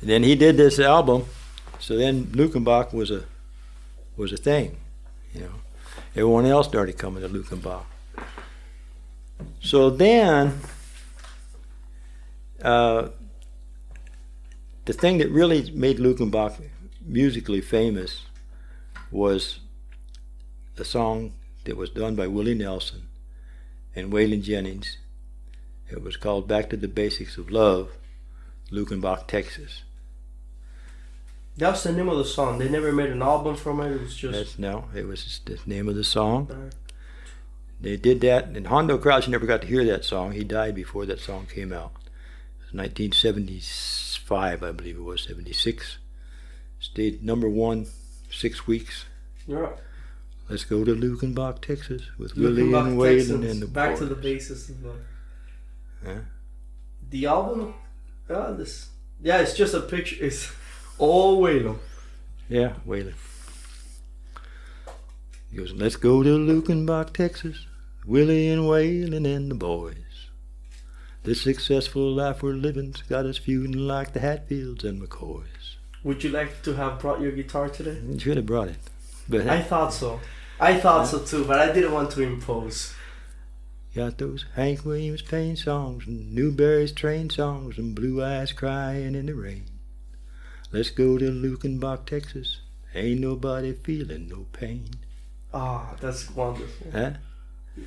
And then he did this album. So then Luckenbach was a was a thing, you know. Everyone else started coming to Luckenbach. So then, uh, the thing that really made Luckenbach musically famous was a song that was done by Willie Nelson and Waylon Jennings it was called Back to the Basics of Love, Luckenbach, Texas. That's the name of the song. They never made an album from it. It was just. That's no, it was just the name of the song. They did that, and Hondo Crouch never got to hear that song. He died before that song came out. It was 1975, I believe it was, 76. Stayed number one six weeks. Yeah. Let's go to Luckenbach, Texas, with Willie and Waylon Texans, and the Back to the basis of love. Huh? The album, yeah, this, yeah, it's just a picture. It's all Waylon. Yeah, Waylon. He goes, let's go to Luckenbach, Texas, Willie and Waylon and the boys. This successful life we're living's got us feuding like the Hatfields and McCoys. Would you like to have brought your guitar today? You should have brought it. But I thought so. I thought so too, but I didn't want to impose. Got those Hank Williams pain songs and Newbury's train songs and Blue Eyes crying in the rain. Let's go to Luckenbach, Texas. Ain't nobody feeling no pain. Ah, that's wonderful. Huh?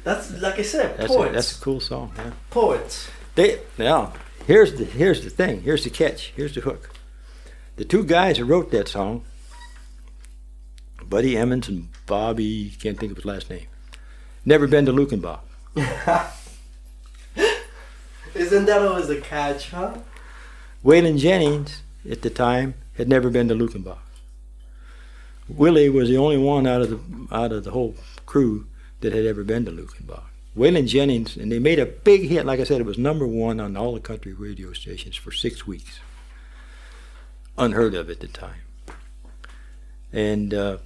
That's like I said, That's a, poets. that's a cool song, yeah. poets. They now here's the here's the thing. Here's the catch. Here's the hook. The two guys who wrote that song, Buddy Emmons and Bobby, can't think of his last name, never been to Luckenbach. Isn't that always the catch, huh? Waylon Jennings at the time had never been to Luckenbach. Willie was the only one out of the out of the whole crew that had ever been to Luckenbach. Waylon Jennings, and they made a big hit. Like I said, it was number one on all the country radio stations for six weeks. Unheard of at the time. And uh,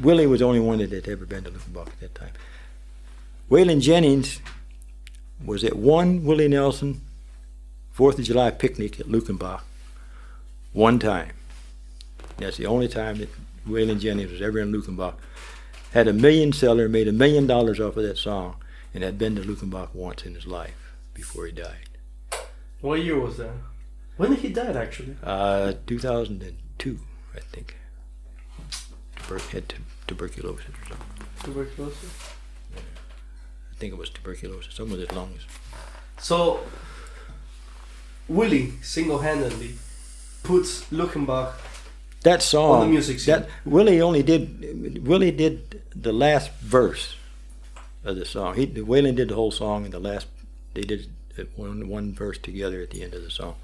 Willie was the only one that had ever been to Luckenbach at that time. Waylon Jennings was at one Willie Nelson Fourth of July picnic at Luckenbach one time. That's the only time that Waylon Jennings was ever in Luckenbach. Had a million seller, made a million dollars off of that song, and had been to Luckenbach once in his life before he died. What year was that? When did he die, actually? Uh, 2002, I think. Tuber- had tu- tuberculosis or something. Tuberculosis. Yeah. I think it was tuberculosis, something with his lungs. So, Willie single-handedly puts Luckenbach. That song, On the music scene. that Willie only did. Willie did the last verse of the song. He Waylon did the whole song, and the last they did one one verse together at the end of the song.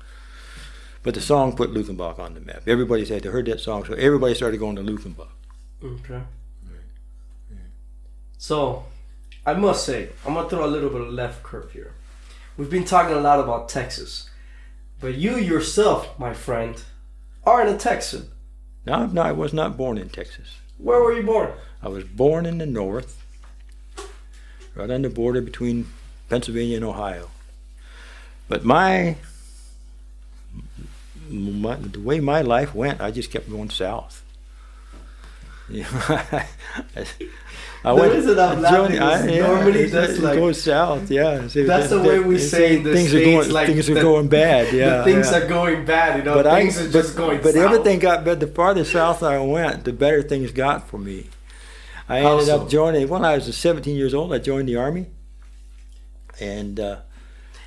But the song put Luckenbach on the map. Everybody said they heard that song, so everybody started going to Luckenbach. Okay. So, I must say, I'm gonna throw a little bit of left curve here. We've been talking a lot about Texas, but you yourself, my friend, aren't a Texan. No, no, I was not born in Texas. Where were you born? I was born in the north, right on the border between Pennsylvania and Ohio. But my, my the way my life went, I just kept going south. I, I The reason I'm laughing joined- is normally that's like- goes south. Yeah, See, That's the that- way we say in the things States, are going like things are the- going bad. Yeah, the things yeah. are going bad, you know. but things I, are but, just going but south. everything got better. The farther south I went, the better things got for me. I How ended so? up joining when I was 17 years old. I joined the army, and uh,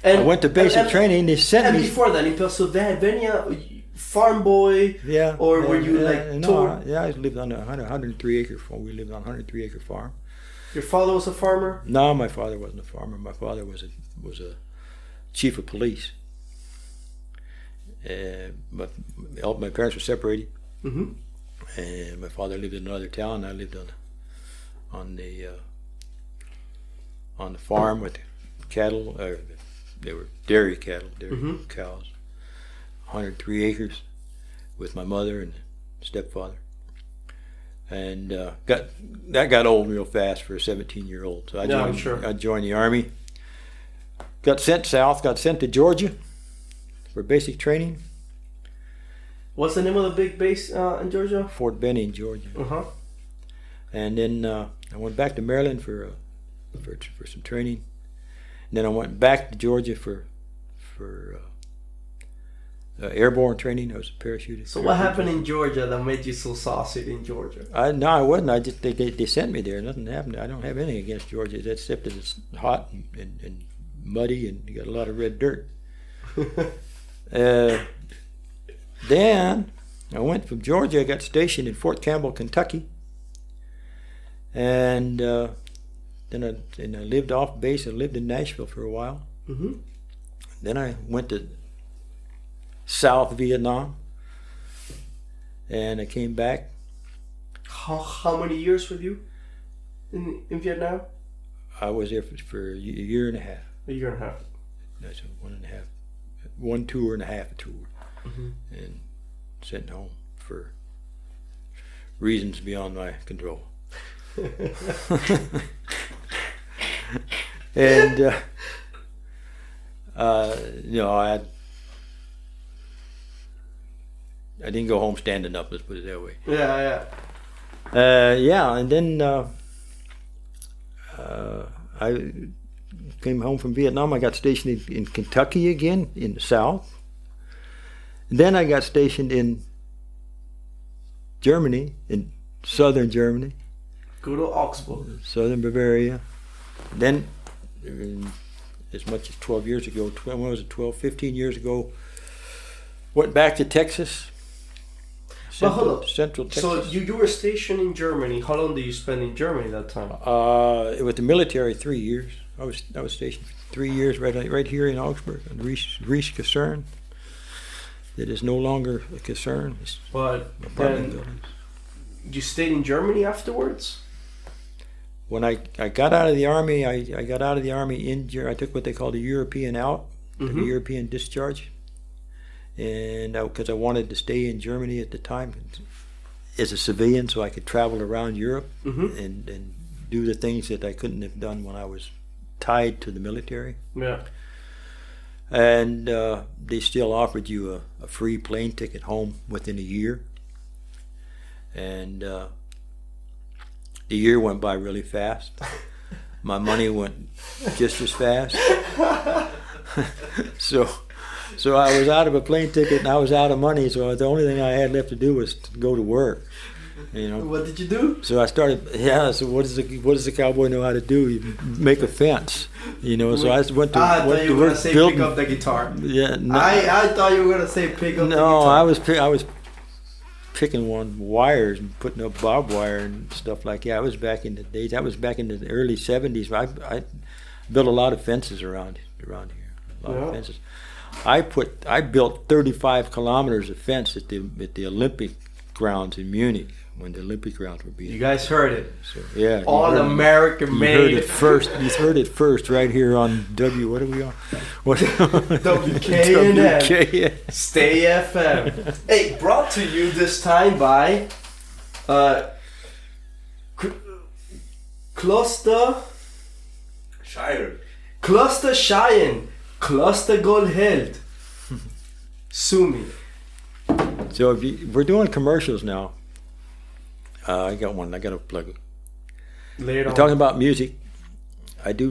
And, I went to basic and- and- training. They sent And me. before that, in Pennsylvania, farm boy, Yeah. Or yeah, were you, yeah, like, No, tour- I- yeah, I lived on a 100, 103 acre farm. We lived on a 103 acre farm. your father was a farmer. No, my father wasn't a farmer. My father was a was a chief of police. Uh, but all my parents were separated, Mm-hmm. and my father lived in another town. I lived on on the uh, on the farm with cattle. Uh, they were dairy cattle, dairy Mhm. cows. 103 acres with my mother and stepfather. And uh, got that got old real fast for a 17 year old. So I joined, sure. I joined the army. Got sent south. Got sent to Georgia for basic training. What's the name of the big base uh, in Georgia? Fort Benning, Georgia. Uh huh. And then uh, I went back to Maryland for uh, for for some training. And then I went back to Georgia for for uh, airborne training. I was a parachutist. So what happened in Georgia that made you so saucy in Georgia? I no, I wasn't. I just they, they, they sent me there. Nothing happened. I don't have anything against Georgia except that it's hot and, and, and muddy and you got a lot of red dirt. Uh, then I went from Georgia. I got stationed in Fort Campbell, Kentucky, and uh, then I and I lived off base. I lived in Nashville for a while. mm-hmm. Then I went to South Vietnam, and I came back. How how many years with you in in Vietnam? I was there for, for a year and a half. A year and a half. That's one and a half, one tour and a half a tour, Mhm. and sent home for reasons beyond my control. and uh, uh, you know, I had, I didn't go home standing up. Let's put it that way. Yeah, yeah. Uh, yeah, and then uh, uh, I came home from Vietnam. I got stationed in, in Kentucky again, in the South. Then I got stationed in Germany, in southern Germany, Go to Augsburg. southern Bavaria. Then, as much as 12 years ago, 12, when was it, 12, 15 years ago, went back to Texas. Central. Central Texas. So you you were stationed in Germany. How long did you spend in Germany that time? Uh, with the military, three years. I was I was stationed for three years right right here in Augsburg, on Reese Reese Kaserne. It is no longer a Kaserne. It's But apartment then buildings. you stayed in Germany afterwards. When I, I got out of the army, I, I got out of the army in I took what they call the European out, the Mhm. European discharge, and because I, wanted to stay in Germany at the time as a civilian, so I could travel around Europe Mm-hmm. and and do the things that I couldn't have done when I was tied to the military. Yeah. and uh, they still offered you a, a free plane ticket home within a year. And uh, the year went by really fast. My money went just as fast. so, so I was out of a plane ticket and I was out of money. So the only thing I had left to do was to go to work. You know. What did you do? So I started. Yeah. So what does the what does the cowboy know how to do? You make a fence. You know. So I went to Ah, I went thought you were gonna work say building- pick up the guitar. yeah, no, I, I thought you were gonna say pick up the guitar. no. I was pi- I was picking one wires and putting up barbed wire and stuff like that. I was back in the days. I was back in the early seventies. I I built a lot of fences around around here. A lot Yeah. of fences. I put I built thirty five kilometers of fence at the at the Olympic grounds in Munich when the Olympic grounds were being. You guys heard it. so, yeah, All heard- American You heard it first. You heard it first right here on W. What are we on? What? WKNN. WKNN. Stay FM. hey, brought to you this time by uh, Cluster Shire. Cluster Cheyenne Cluster Gold Held. Sue me. So if you, we're doing commercials now, Uh, I got one. I got to plug. Lay it We're on. talking about music. I do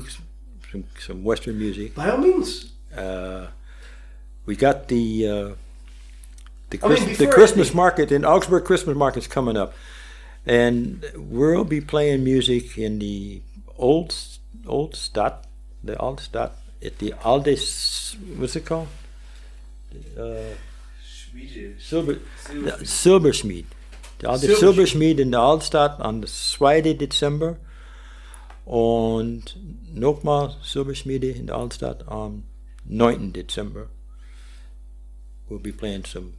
some some Western music. By all means. Uh, we got the uh, the, I mean, the Christmas market in Augsburg. Christmas market's coming up, and we'll be playing music in the old old Stadt, the old Stadt at the Aldes. What's it called? Uh. Silber Silver. Silbersmeed. The alte Silbersmeed. Silbersmeed in der Altstadt am 2. Dezember und nochmal Silbersmiede in der Altstadt am 9. Dezember. We'll be playing some.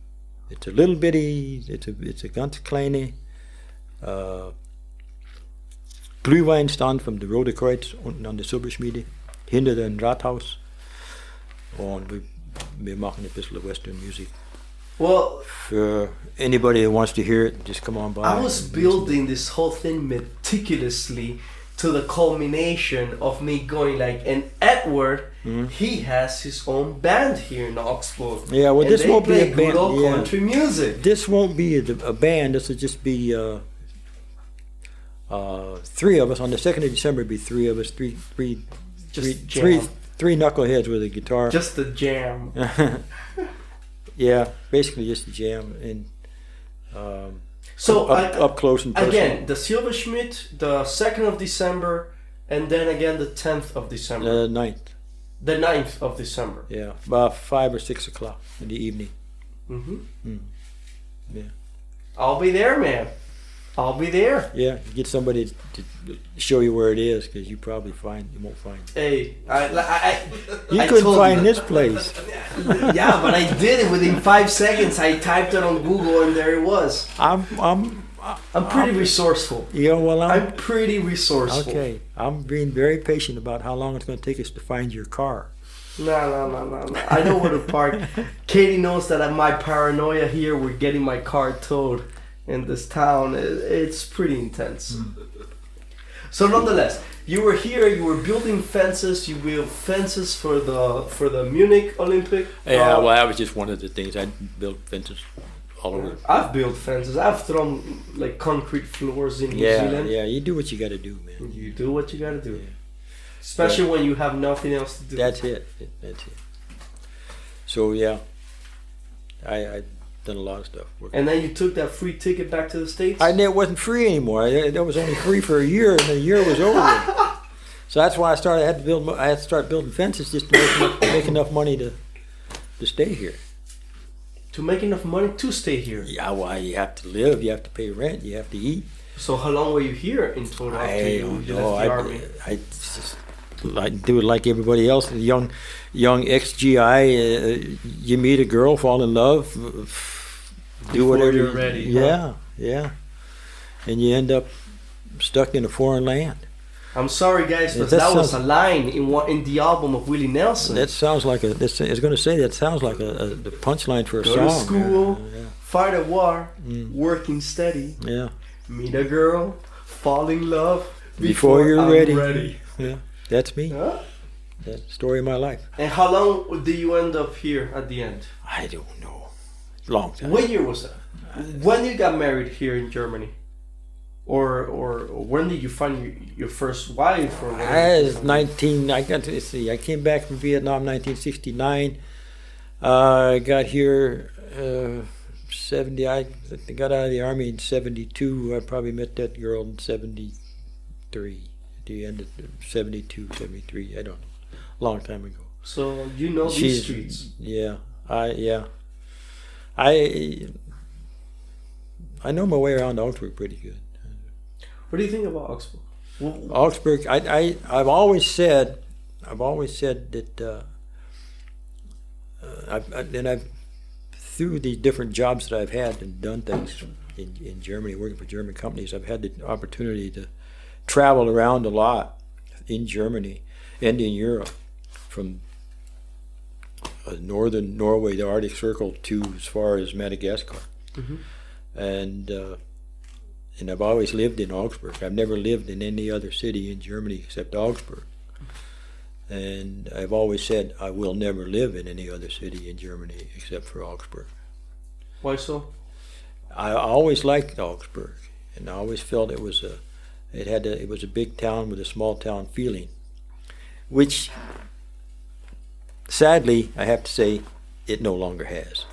It's a little bitty. It's a it's a ganz kleine uh, Glühweinstand from the Rote Kreuz unten an der Silberschmiede hinter dem Rathaus und wir, wir machen ein bisschen Western Music. Well, For anybody that wants to hear it, just come on by. I was building this whole thing meticulously to the culmination of me going like, and Edward, Hmm? he has his own band here in Oxford. Yeah, well, this won't be a good band, yeah. country music. This won't be a, a band. This will just be uh, uh, three of us. On the second of December, it'll be three of us. Three, three, Just three, three, three knuckleheads with a guitar. Just the jam. yeah, basically just a jam and um, So up, I- up close and personal. again, the Silberschmidt, the second of December, and then again the tenth of December, the ninth. the 9th of December. Yeah, about five or six o'clock in the evening. Mm-hmm. Mm. Yeah. I'll be there, man. I'll be there. Yeah, get somebody to show you where it is because you probably find you won't find. It. Hey, I, I, I You I couldn't find you. this place. yeah, but I did it within five seconds. I typed it on Google and there it was. I'm, I'm, I'm pretty resourceful. Yeah, well, I'm, I'm pretty resourceful. okay. I'm being very patient about how long it's going to take us to find your car. No, no, no, no, no. I know where to park. Katie knows that at my paranoia here We're getting my car towed in this town, it, it's pretty intense. So, nonetheless, you were here. You were building fences. You built fences for the for the Munich Olympic. Yeah, Uh, well, that was just one of the things. I built fences all over. I've built fences. I've thrown like concrete floors in New Yeah, Zealand. yeah. You do what you got to do, man. You do what you gotta do. Yeah. Especially when you have nothing else to do. That's it. That's it. So yeah, I I done a lot of stuff. Working. and then you took that free ticket back to the States? I knew it wasn't free anymore. I, that was only free for a year, and the year was over. so that's why I started. I had to build. I had to start building fences just to make enough, make enough money to to stay here. to make enough money to stay here. Yeah, why you have to live, you have to pay rent, you have to eat. So how long were you here in total after I you, don't you know. left the I, army? I just I do it like everybody else. The young young ex GI, uh, you meet a girl, fall in love, do whatever. you're you- ready, huh? Yeah, yeah, and you end up stuck in a foreign land. I'm sorry, guys, but that that was a line in one in the album of Willie Nelson. That sounds like a. I was going to say that sounds like a, a the punchline for a Go to school. Yeah, Fight a war, Mm. working steady, yeah. meet a girl, fall in love Before you're I'm ready. That's me. Huh? That's story of my life. And how long did you end up here at the end? I don't know. Long time. What year was that? When you got married here in Germany? Or or when did you find your, your first wife? Or? I was 19. I got to see. I came back from Vietnam 1969. Uh, I got here uh, 70. I got out of the army in 72. I probably met that girl in 73. At the end of 72, 73. I don't know. Long time ago. So you know these She's streets. yeah. I yeah. I I know my way around Augsburg pretty good. What do you think about Augsburg? Well, Augsburg, I, I, I've always said, I've always said that, uh, uh, I've, I, and I've, through the different jobs that I've had and done things in, in Germany, working for German companies, I've had the opportunity to travel around a lot in Germany and in Europe, from northern Norway, the Arctic Circle, to as far as Madagascar. Mhm. And uh, and I've always lived in Augsburg. I've never lived in any other city in Germany except Augsburg. And I've always said I will never live in any other city in Germany except for Augsburg. why so? I always liked Augsburg, and I always felt it was a, it had a, it was a big town with a small town feeling, which, sadly, I have to say, it no longer has.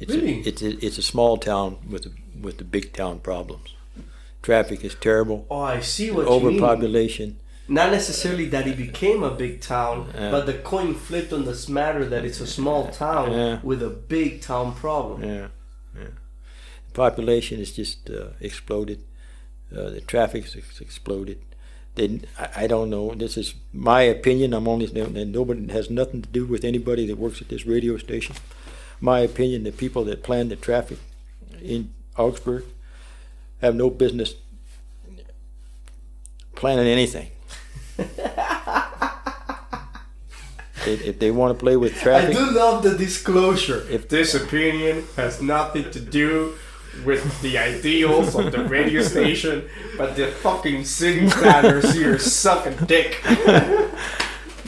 It's Really? a, it's a, it's a small town with a, with the big town problems. Traffic is terrible. Oh, I see what you mean. Overpopulation. Not necessarily that it became a big town, Yeah. but the coin flipped on this matter that it's a small town Yeah. with a big town problem. Yeah, yeah. Population has just uh, exploded. Uh, the traffic has exploded. They, I, don't know. This is my opinion. I'm only and nobody has nothing to do with anybody that works at this radio station. My opinion: the people that plan the traffic in Augsburg have no business planning anything. if they want to play with traffic, I do love the disclosure. If- this opinion has nothing to do with the ideals of the radio station, but the fucking city planners here suck a dick.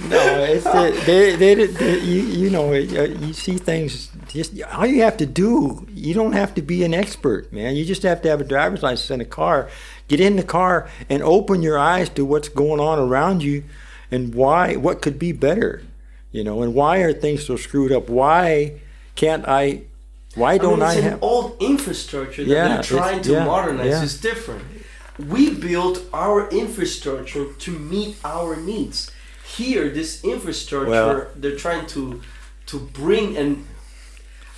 No, it's the, they, they, they, you, you know, uh, you see things. Just all you have to do. You don't have to be an expert, man. You just have to have a driver's license and a car. Get in the car and open your eyes to what's going on around you, and why. What could be better, you know? And why are things so screwed up? Why can't I? Why I don't mean, I, it's an old infrastructure that Yeah, they're trying to yeah, modernize. yeah. It's different. We built our infrastructure to meet our needs. Here, this infrastructure, Well- they're trying to to bring an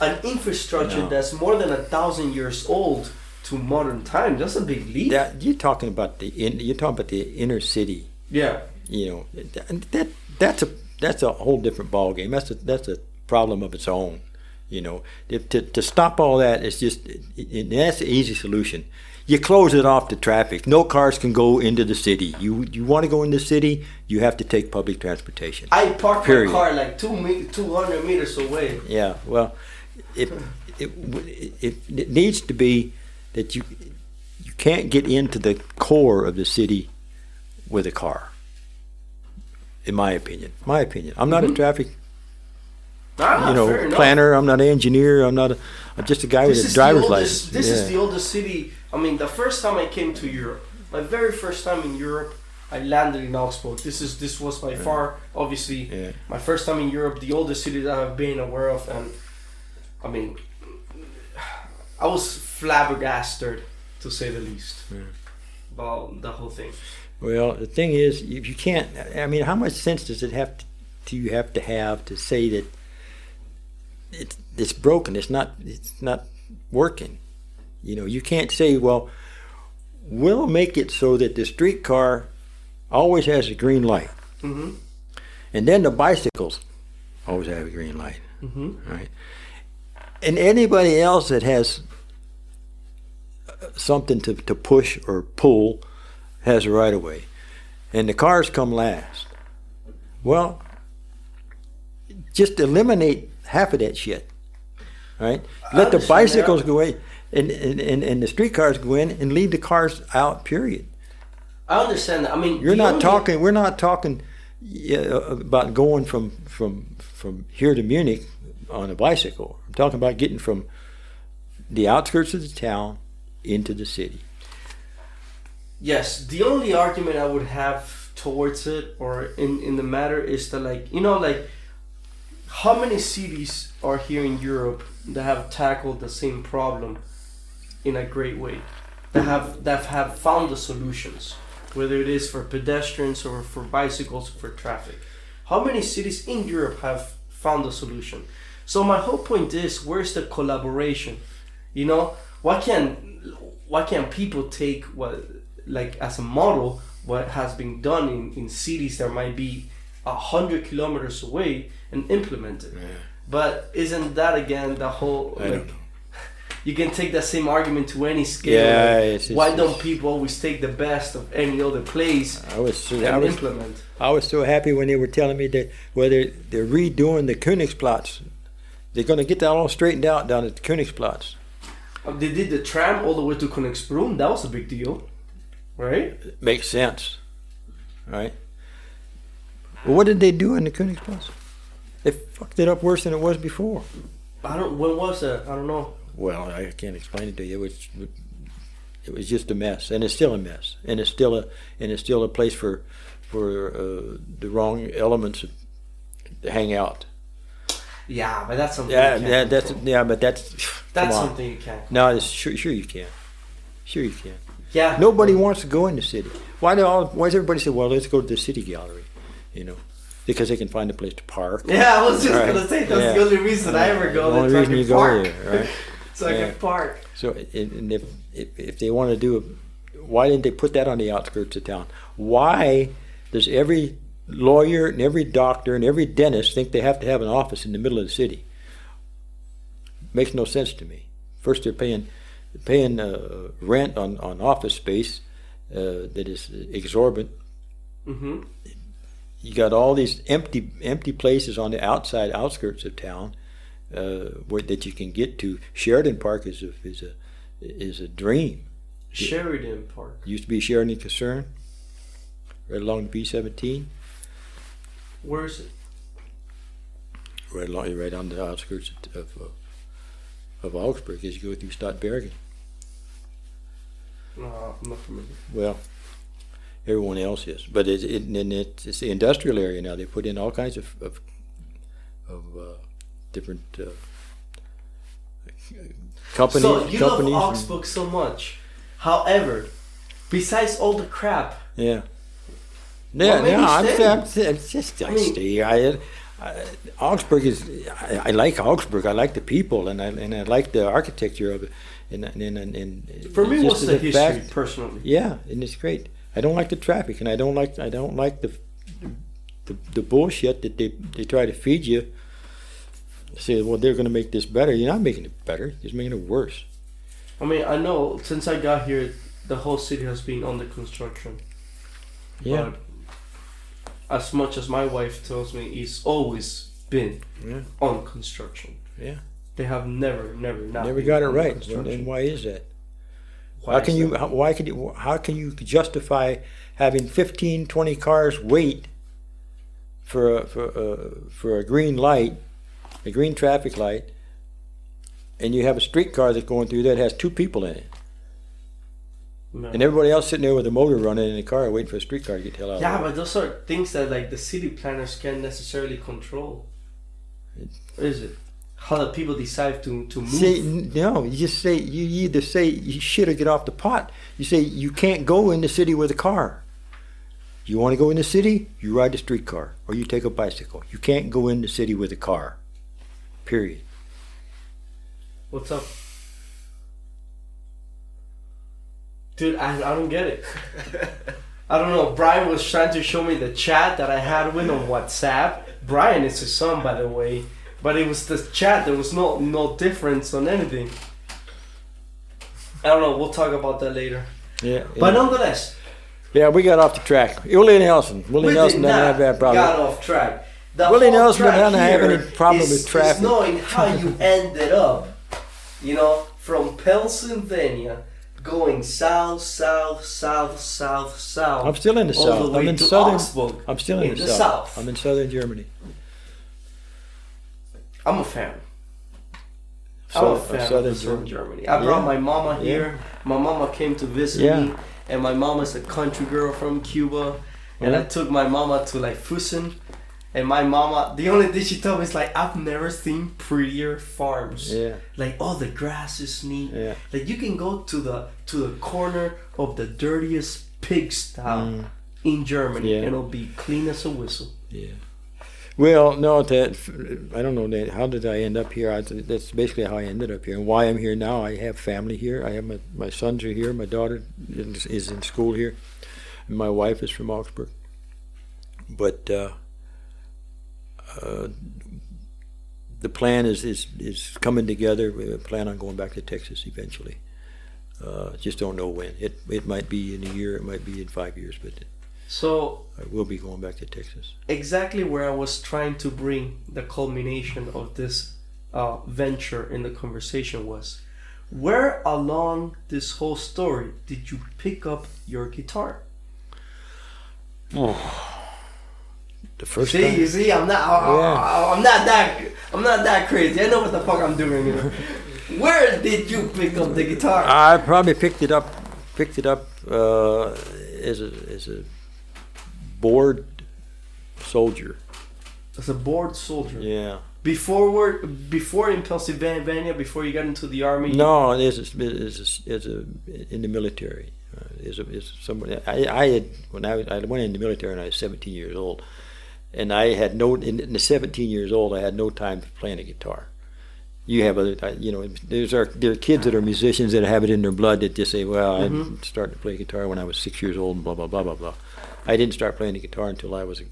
an infrastructure No. that's more than a thousand years old to modern times. That's a big leap. That, you're talking about the in, you're talking about the inner city. yeah. you know that, that that's a that's a whole different ball game. That's a that's a problem of its own. You know, if, to to stop all that is just that's the easy solution. You close it off to traffic. No cars can go into the city. You you want to go in the city, you have to take public transportation. I parked Period. my car like two me- 200 meters away. Yeah, well, it it, it it needs to be that you you can't get into the core of the city with a car. In my opinion, my opinion, I'm not a mm-hmm. traffic Ah, you know planner. I'm not an engineer. I'm not. A, I'm just a guy This with a driver's the license. This yeah. is the oldest city. I mean, the first time I came to Europe, my very first time in Europe, I landed in Augsburg. This is this was by far, obviously, Yeah. my first time in Europe, the oldest city that I've been aware of, and I mean, I was flabbergasted, to say the least, about the whole thing. Well, the thing is, if you can't, I mean, how much sense does it have to, do you have to have to say that it's it's broken? It's not it's not working. You know, you can't say, well, we'll make it so that the streetcar always has a green light, Mm-hmm. and then the bicycles always have a green light, Mm-hmm. right? And anybody else that has uh, something to, to push or pull has a right of way. And the cars come last. Well, just eliminate half of that shit. Right? Let the bicycles go away and, and, and, and the streetcars go in and leave the cars out, period. I understand that. I mean, You're not only- talking we're not talking about going from from from here to Munich on a bicycle. I'm talking about getting from the outskirts of the town into the city. Yes, the only argument I would have towards it or in, in the matter is that like you know like how many cities are here in Europe that have tackled the same problem in a great way? That have that have found the solutions whether it is for pedestrians or for bicycles or for traffic. How many cities in Europe have found a solution? So my whole point is where's the collaboration? You know why can't why can't people take what like as a model what has been done in, in cities that might be a hundred kilometers away and implement it but isn't that again the whole like you can take that same argument to any scale Yeah, like, it's- it's- why it's- don't people always take the best of any other place I was so, and I was implement I was so happy when they were telling me that whether they're redoing the Königsplatz. They're going to get that all straightened out down at the Königsplatz. Uh, they did the tram all the way to Königsbrunn that was a big deal right Makes sense, right? Well, what did they do in the Königsplatz? They fucked it up worse than it was before. I don't when was that I don't know Well, I can't explain it to you. It was, It was just a mess, and it's still a mess, and it's still a and it's still a place for for uh, the wrong elements to hang out. Yeah, but that's something. Yeah, you can't yeah, that's yeah, but that's that's something you can't. No, it's sure, sure you can. Sure you can. Yeah. Nobody wants to go in the city. Why do all? Why does everybody say, "Well, let's go to the city gallery"? You know, because they can find a place to park. Yeah, I was just Right. gonna say that's Yeah. the only reason I ever go The only so I reason you go park. there, right? so I Yeah. can park. So, and if, if if they want to do, why didn't they put that on the outskirts of town? Why does every lawyer and every doctor and every dentist think they have to have an office in the middle of the city? Makes no sense to me. First, they're paying paying uh, rent on, on office space uh, that is exorbitant. hmm You got all these empty empty places on the outside outskirts of town uh, where that you can get to. Sheridan Park is a is a is a dream. Sheridan Park. Used to be Sheridan Kaserne, right along the B seventeen, Where is it? right along right on the outskirts of of, uh, of Augsburg as you go through Stadtbergen. No, I'm not familiar. Well, everyone else is, but it's it, and it's, the industrial area now. They put in all kinds of of, of uh, different uh, companies. so you love companies and- Augsburg so much. However, besides all the crap, Yeah. Yeah, made no, I'm. I'm, I'm just I, I mean- stay. I, I, Augsburg is. I, I like Augsburg. I like the people, and I and I like the architecture of it. And and and, and for me, what's the, history fact- personally? yeah, and it's great. I don't like the traffic, and I don't like I don't like the the, the bullshit that they they try to feed you. Say, well, they're going to make this better. You're not making it better. You're just making it worse. I mean, I know since I got here, the whole city has been under construction. Yeah, But as much as my wife tells me, it's always been Yeah. on construction. Yeah. They have never, never, not never got it right. And why is that? Why can you how, why can you how can you justify having 15 20 cars wait for a, for a, for a green light a green traffic light and you have a streetcar that's going through that has two people in it No. and everybody else sitting there with a motor running in the car waiting for a streetcar to get the hell out Yeah, but those are things that like the city planners can't necessarily control. What is it? How the people decide to to move. Say, no, you just say you either say you should or get off the pot. You say you can't go in the city with a car. You want to go in the city, you ride the streetcar or you take a bicycle. You can't go in the city with a car. Period. What's up? Dude, I, I don't get it. I don't know. Brian was trying to show me the chat that I had with on WhatsApp. Brian is his son, by the way. But it was the chat. There was no no difference on anything. I don't know. We'll talk about that later. Yeah. But nonetheless, yeah, we got off the track. Willie Nelson. Willie Nelson doesn't have that problem. got off track. The Willie Nelson doesn't have any problem is- with traffic. Is knowing how you ended up, you know, from Pennsylvania, going south, south, south, south, south. I'm still in the south. I'm in southern. Augsburg, I'm still in, in the, the south. south. I'm in southern Germany. I'm a fan. So- I'm a fan of southern the southern Germany. Germany. I brought Yeah. my mama here. My mama came to visit me, and my mama's a country girl from Cuba. And I took my mama to like Füssen, and my mama. The only thing she told me is like, "I've never seen prettier farms. Yeah. Like all the grass is neat. Yeah. Like you can go to the to the corner of the dirtiest pigsty in Germany, Mm. Yeah. and it'll be clean as a whistle. Yeah. Well, no, that I don't know that. How did I end up here? I, that's basically how I ended up here, and why I'm here now. I have family here. I have my my sons are here. My daughter is, is in school here, and my wife is from Augsburg. But uh, uh, the plan is, is is coming together. We plan on going back to Texas eventually. Uh, just don't know when. It it might be in a year. It might be in five years, but So I will be going back to Texas. exactly where I was trying to bring the culmination of this uh, venture in the conversation was, where along this whole story did you pick up your guitar? The first See, time. you see, I'm not, I, Yeah. am not that, I'm not that crazy. I know what the fuck I'm doing. here. Where did you pick up the guitar? I probably picked it up picked it up uh, as a as a bored soldier. As a bored soldier. Yeah. Before work, before in Pennsylvania, before you got into the army. No, as a, as a, as a in the military. Uh, as a, somebody, I, I had when I was, I went in the military when I was 17 years old, and I had no in, in the 17 years old I had no time for playing a guitar. You have other, uh, you know, there's our there are kids that are musicians that have it in their blood that just say, well, Mhm. I started to play guitar when I was six years old, and blah blah blah blah blah. I didn't start playing the guitar until I was,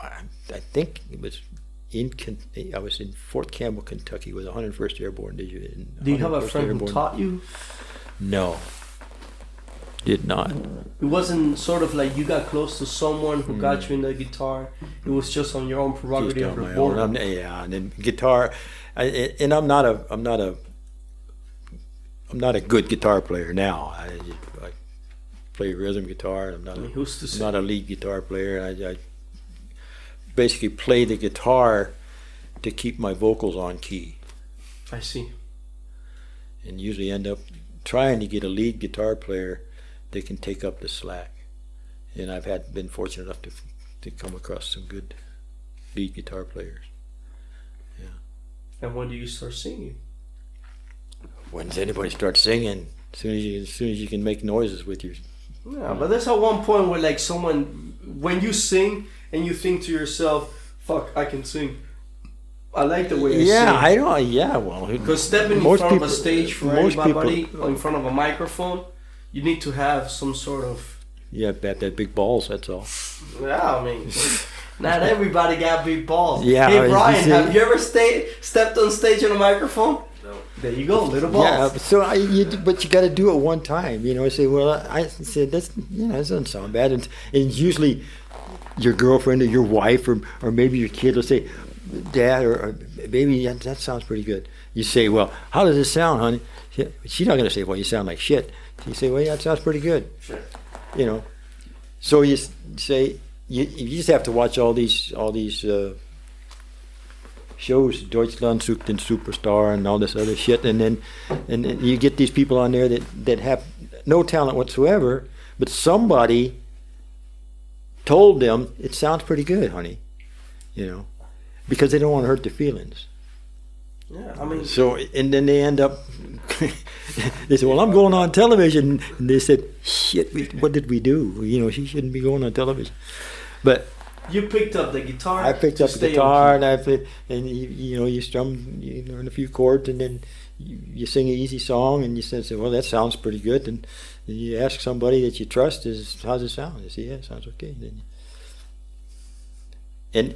I, think it was in I was in Fort Campbell, Kentucky, with 101st Airborne Division. Do you have a 101st friend who taught you? No, did not. It wasn't sort of like you got close to someone who Hmm. got you in the guitar. It was just on your own Just prerogative on or my own. I'm, yeah, and then guitar, I, and I'm not a I'm not a I'm not a good guitar player now. I, I play rhythm guitar. I'm not a, mean, who's to I'm not a lead guitar player. I, I basically play the guitar to keep my vocals on key, I see. and usually end up trying to get a lead guitar player that can take up the slack. And I've had been fortunate enough to to come across some good lead guitar players. Yeah. And when do you start singing? When does anybody start singing? As soon as you, as soon as you can make noises with your. Yeah, but there's at one point where like someone, when you sing and you think to yourself, "Fuck, I can sing." I like the way you sing. Yeah, sing. I don't. Yeah, well, Because stepping in front of a stage uh, for most anybody, people- or in front of a microphone, you need to have some sort of. yeah, that that big balls. That's all. Yeah, I mean, not everybody got big balls. Yeah, Hey Brian, have you ever stayed stepped on stage on a microphone? There you go, little balls. Yeah, so I, you, but you got to do it one time. You know, I say, well, I said that's you know, that doesn't sound bad, and, and usually your girlfriend or your wife or or maybe your kid will say, Dad or, or baby, that, that sounds pretty good. You say, well, how does it sound, honey? She, she's not gonna say, well, you sound like shit. You say, well, yeah, that sounds pretty good. Sure. you know. So you say you, you just have to watch all these all these uh, shows, Deutschland sucht den Superstar and all this other shit, and then and then you get these people on there that that have no talent whatsoever, but somebody told them it sounds pretty good, honey, you know, because they don't want to hurt their feelings. Yeah, I mean, So, and then they end up, they said, well, I'm going on television. And they said, shit, we, what did we do? You know, she shouldn't be going on television. But you picked up the guitar. I picked up the guitar and I played, and you, you know, you strum, you learn a few chords and then you, you sing an easy song and you said, say, well, that sounds pretty good. And, you ask somebody that you trust, is how's it sound? They say, yeah, it sounds okay. Then, and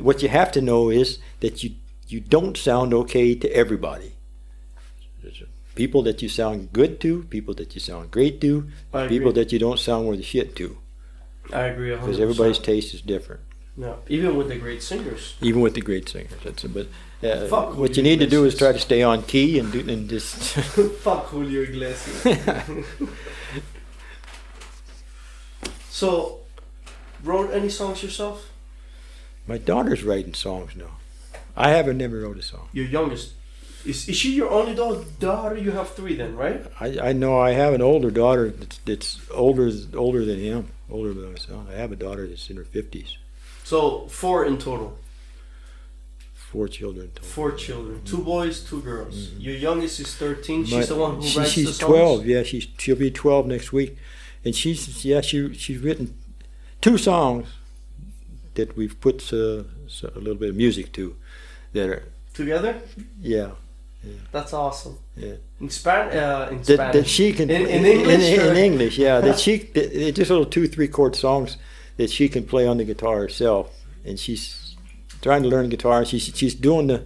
what you have to know is that you you don't sound okay to everybody. People that you sound good to, people that you sound great to, people that you don't sound worth a shit to, I agree. 100%. because everybody's taste is different. No, even with the great singers. Even with the great singers, that's a, but uh, Fuck what you need to do is try to stay on key and do and just. Fuck Julio Iglesias. so, wrote any songs yourself? My daughter's writing songs now. I haven't never wrote a song. Your youngest. Is, is she your only daughter? You have three then, right? I, I know I have an older daughter that's, that's older older than him, older than myself. I have a daughter that's in her fifties. So, four in total. Four children. total. Four children. Two boys, two girls. Your youngest is 13. She's My- the one who she- writes she's the songs? twelve. Yeah, she's she'll be twelve next week, and she's yeah she she's written two songs that we've put uh, so- a little bit of music to. That are Together? yeah That's awesome. yeah. In, Span- uh, in Spanish. that she can In- in English, in, or- English yeah. That she that, just little two three chord songs that she can play on the guitar herself. And she's trying to learn guitar. She's she's doing the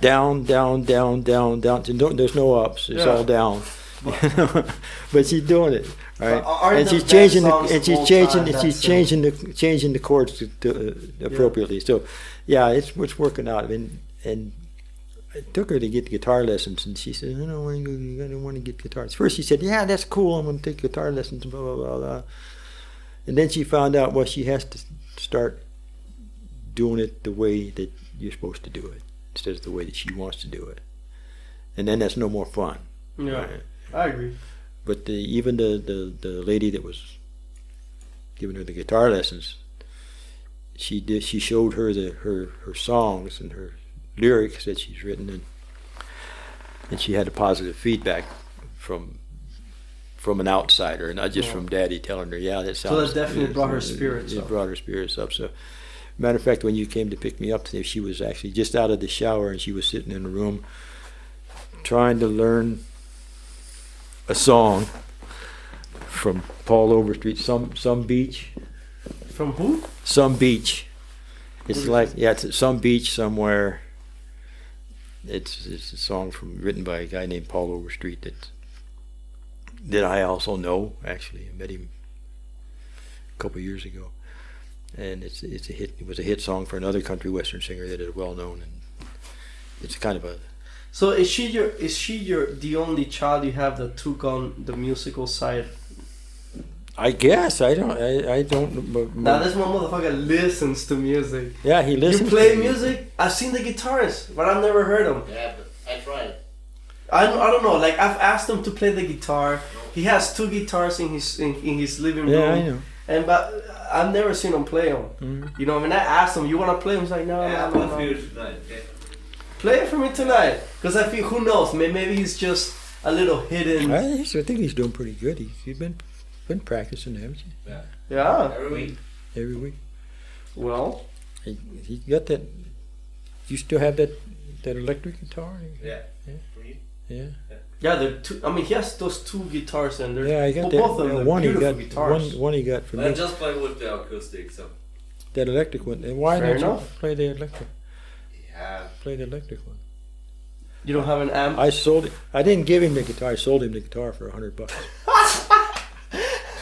down down down down down. There's no ups. It's Yeah. all down. But she's doing it right? And she's changing the, and she's changing and she's changing the changing the chords to, to, uh, appropriately. So yeah it's it's working out. And and I took her to get guitar lessons, and she said, "I don't want to. I don't want to get guitars." First, she said, "Yeah, that's cool. I'm going to take guitar lessons." Blah blah blah. blah. And then she found out, well, she has to start doing it the way that you're supposed to do it, instead of the way that she wants to do it. And then that's no more fun. Yeah, Right. I agree. but the, even the, the, the lady that was giving her the guitar lessons, she did she showed her the her her songs and her lyrics that she's written and and she had a positive feedback from from an outsider, and not just Yeah. from Daddy telling her, "Yeah, that sounds." So sounds." that definitely brought her spirits It up. brought her spirits up. So, matter of fact, when you came to pick me up today, she was actually just out of the shower and she was sitting in the room trying to learn a song from Paul Overstreet, some some beach, From who? some beach. It's like yeah, it's some beach somewhere. It's it's a song from written by a guy named Paul Overstreet that that I also know actually. I met him a couple years ago, and it's it's a hit. It was a hit song for another country western singer that is well known, and it's kind of a So is she your is she your the only child you have that took on the musical side? I guess I don't I, I don't. but- Now this one motherfucker listens to music. yeah, he listens. you play to me. music? I've seen the guitarist, but I've never heard him. Yeah, but I tried. I don't, I don't know. Like I've asked him to play the guitar. He has two guitars in his in, in his living room. Yeah, I know. And but I've never seen him play them. Mhm. You know, when I mean? I asked him, "You want to play?" him? He's like, "No, Yeah, no, I'm no, not no." feeling tonight. Yeah. Play it for me tonight, because I feel who knows? Maybe he's just a little hidden. I, I think he's doing pretty good. He's, he's been been practicing, haven't you? Yeah. Yeah. Every week. Every week. Well, He, he got that. You still have that that electric guitar? Yeah. Yeah. For you? Yeah. yeah. The two. I mean, he has those two guitars, and they're Yeah, I got well, that. both of them. one he beautiful got. guitars. One one he got for But I just play with the acoustic, so That electric one. And why Fair don't enough. you play the electric? yeah. Play the electric one. You don't have an amp. I sold it. I didn't give him the guitar. I sold him the guitar for a hundred bucks.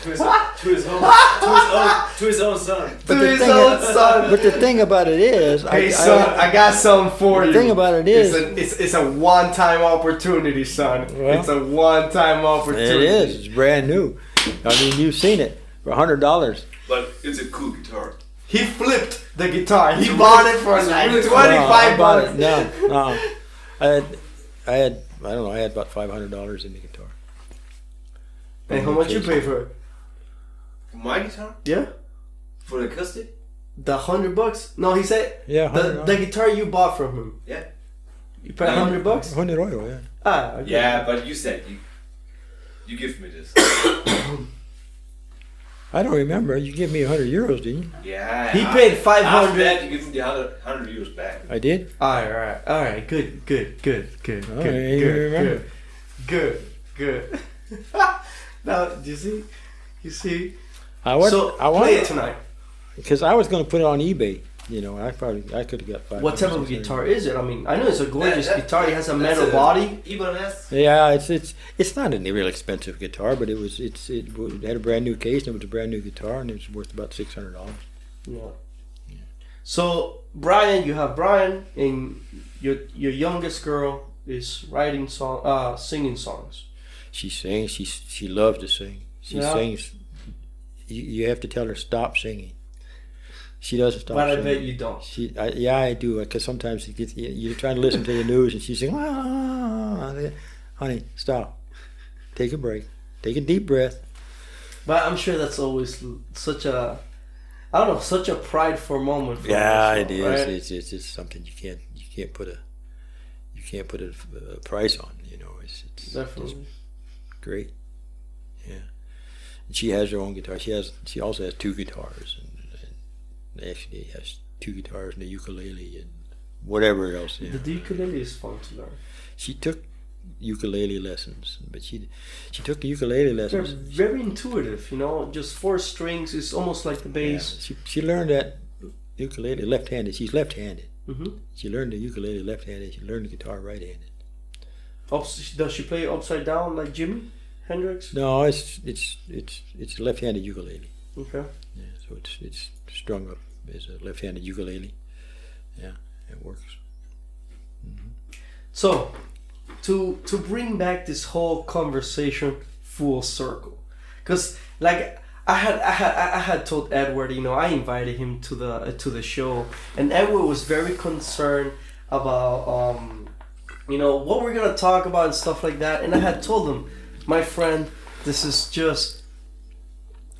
To his, to his own, to his own, to his own son. to the his thing own is- son. But the thing about it is, I, son, I, got something for the you. The thing about it is, it's a, it's, it's a one-time opportunity, son. Well, it's a one-time it opportunity. is. It's brand new. I mean, you've seen it for a hundred dollars. But it's a cool guitar. He flipped the guitar. He It's bought really- it for it's a like really- twenty-five no, I bucks. it- No, no. I had, I had, I don't know. I had about five hundred dollars in the guitar. And how much you pay for it? My guitar? Yeah, For the acoustic? the hundred bucks. No, he said Yeah, the the guitar you bought from him. Yeah. You paid a hundred bucks. Hundred euro, yeah. Ah, okay. Yeah, but you said you you give me this. I don't remember. You gave me hundred euros, didn't you? Yeah. He paid five hundred. After hundred. that, you give me the 100, 100 euros back. I did. All right, all right, all right. Good, good, good, good, Oh, good, yeah, you good, good, good, good. now, do you see? You see? I was. so I play it tonight. because I was going to put it on eBay. You know, I probably I could have got five. What type of guitar is it? I mean, I know it's a gorgeous That- that- guitar. It has a that's metal body. Ibanez. Yeah, it's it's it's not a real expensive guitar, but it was it's it, it had a brand new case and it was a brand new guitar and it was worth about six hundred dollars. Yeah. So Brian, you have Brian, and your your youngest girl is writing song, uh, singing songs. She sings. She she loves to sing. She Yeah. sings. You, you have to tell her stop singing. She doesn't stop. but I bet you don't. She, I, yeah, I do. Because sometimes you get, you- you're trying to listen to the news and she's saying, ah, honey, stop. Take a break. Take a deep breath. But I'm sure that's always such a, I don't know, such a prideful moment. For Yeah, it is. right? It's, it's it's something you can't you can't put a you can't put a, a price on. You know, it's it's, it's Definitely. great. Yeah, and she has her own guitar. She has she also has two guitars and, and actually has two guitars and a ukulele and whatever else. Know. The ukulele is fun to learn. She took ukulele lessons, but she she took the ukulele lessons. They're very intuitive, you know. Just four strings is almost like the Yeah, bass. she she learned that ukulele left-handed. She's left-handed. hmm She learned the ukulele left-handed. She learned the guitar right-handed. Ups, does she play upside down like Jimi Hendrix? No, it's it's it's it's left-handed ukulele. Okay. Yeah, so it's it's strung up as a left-handed ukulele. Yeah, it works. So, to to bring back this whole conversation full circle, because like I had I had I had told Edward, you know, I invited him to the uh, to the show, and Edward was very concerned about um, you know, what we're gonna talk about and stuff like that, and I had told him, my friend, This is just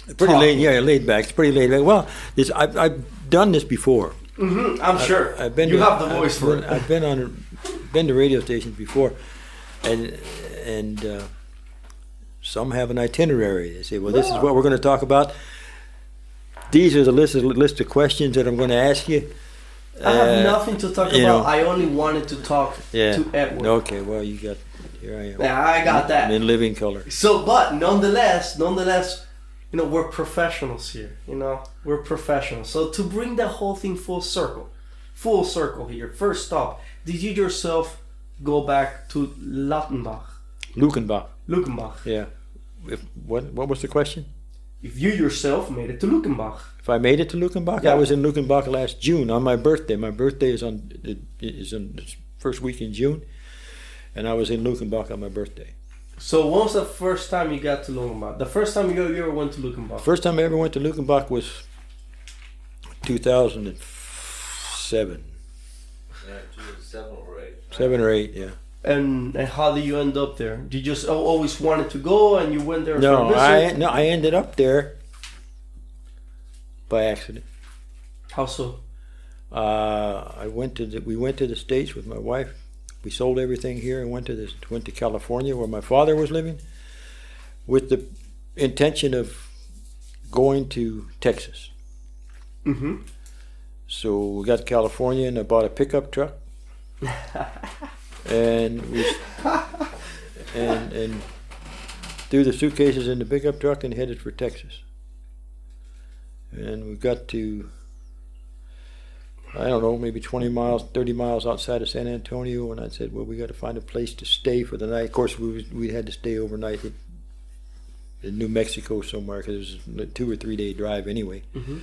Pretty Talk. laid, yeah, laid back. It's pretty laid back. Well, this I've, I've done this before. I'm sure I've been. you to, have the voice I've for been, it. I've been on, been to radio stations before, and and uh, some have an itinerary. They say, "Well, this is what we're going to talk about. These are the list of list of questions that I'm going to ask you." I have Uh, nothing to talk about. know. I only wanted to talk Yeah. to Edward. Okay. Well, you got here. I am. Yeah, I got that. in living color. So, but nonetheless, nonetheless, you know, we're professionals here. You know, we're professionals. So to bring the whole thing full circle, full circle here. First stop, did you yourself go back to Lattenbach, Lukenbach. Luckenbach? Yeah. If, what What was the question? If you yourself made it to Luckenbach, If I made it to Luckenbach, Yeah. I was in Luckenbach last June on my birthday. My birthday is on is in the first week in June, and I was in Luckenbach on my birthday. so when was the first time you got to Luckenbach? The first time you, you ever went to Luckenbach? First time I ever went to Luckenbach was 2007, Yeah, two was seven or eight. seven or eight. Yeah. And, and how did you end up there? Did you just always wanted to go and you went there No, visit? I no, I ended up there by accident. How so? Uh, I went to the, we went to the states with my wife. We sold everything here and went to this went to California where my father was living, with the intention of going to Texas. Mm-hmm. So we got to California and I bought a pickup truck, and we and and threw the suitcases in the pickup truck and headed for Texas. And we got to I don't know, maybe 20 miles, 30 miles outside of San Antonio, and I said, well, we got to find a place to stay for the night. Of course, we we had to stay overnight in, in New Mexico somewhere because it was a two or three day drive anyway. Mhm.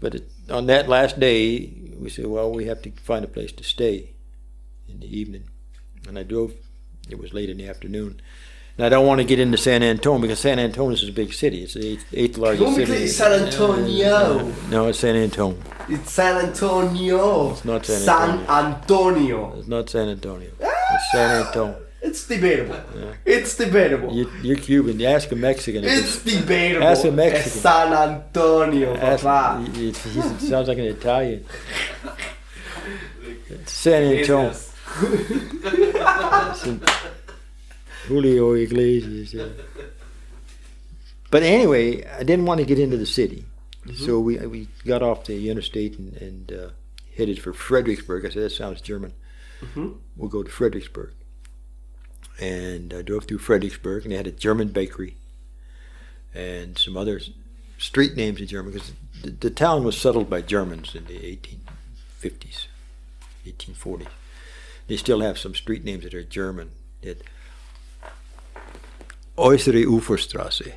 But it, on that last day, we said, well, we have to find a place to stay in the evening, and I drove. It was late in the afternoon. And I don't want to get into San Antonio because San Antonio is a big city. It's the eighth, eighth largest Don't city. say San Antonio. No, it's San Antonio. It's San Antonio. It's not San Antonio. San Antonio. It's not San Antonio. It's ah! San Antonio. It's debatable. It's debatable. You, you're Cuban. You ask a Mexican. if it's debatable. Ask a Mexican. Es San Antonio, ask- he- he- he sounds like an Italian. It's San Antonio. Julio Iglesias. Yeah. But anyway, I didn't want to get into the city, so we we got off the interstate and, and uh, headed for Fredericksburg. I said that sounds German. Mhm. We'll go to Fredericksburg, and I drove through Fredericksburg, and they had a German bakery, and some other street names in German because the, the town was settled by Germans in the 1850s, 1840s. They still have some street names that are German. It, Äußere Uferstraße,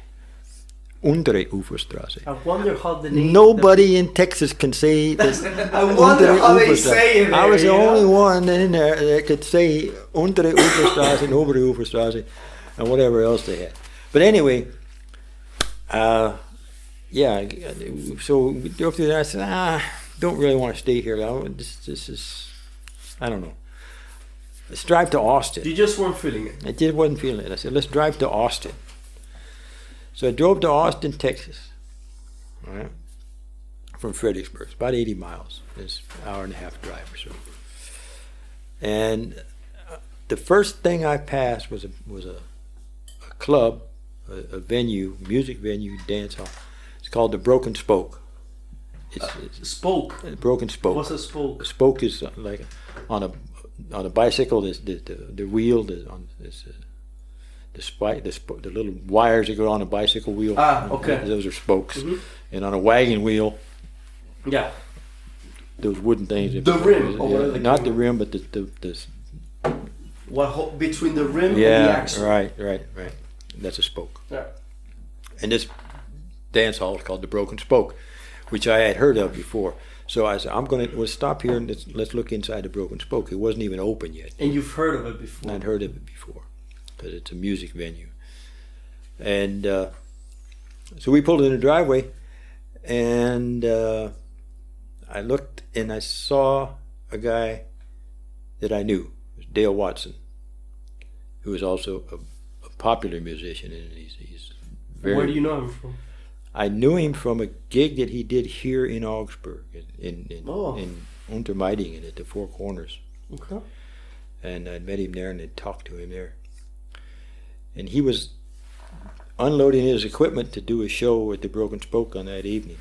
Untere Uferstraße. I wonder how the name. Nobody in Texas can say this. I wonder how they say it. I was the only know? one in there that could say Untere Uferstraße and Obere Uferstraße and whatever else they had. But anyway, uh, yeah, so we drove through there. I said, ah, don't really want to stay here. This, this is, I don't know. Let's drive to Austin. You just weren't feeling it. I just wasn't feeling it. I said, let's drive to Austin. So I drove to Austin, Texas, all right, from Fredericksburg. It's about 80 miles. It's an hour and a half drive or so. And uh, the first thing I passed was a, was a, a club, a, a venue, music venue, dance hall. It's called the Broken Spoke. It's, it's Spoke. Broken Spoke What's a spoke? a spoke is uh, like on a on a bicycle. There's the the, the wheel. The on this uh, the spike the sp- the little wires that go on a bicycle wheel. Ah, okay. Those are spokes. Mhm. And on a wagon wheel, Yeah. those wooden things. that- The rim, yeah, whatever not the rim, but the the, the What ho- between the rim and the yeah. axle? Right, right, right. That's a spoke. Yeah. And this dance hall is called the Broken Spoke, which I had heard of before. So I said, I'm going to we'll stop here and let's, let's look inside the Broken Spoke. It wasn't even open yet. And you've heard of it before. I'd heard of it before because it's a music venue. And uh, so we pulled in the driveway, and uh, I looked and I saw a guy that I knew, it was Dale Watson, who was also a, a popular musician, and he's he's very. Where do you know him from? I knew him from a gig that he did here in Augsburg, in in in, Oh. in Untermeitingen at the Four Corners, Okay. and I met him there and had talked to him there. And he was unloading his equipment to do a show at the Broken Spoke on that evening.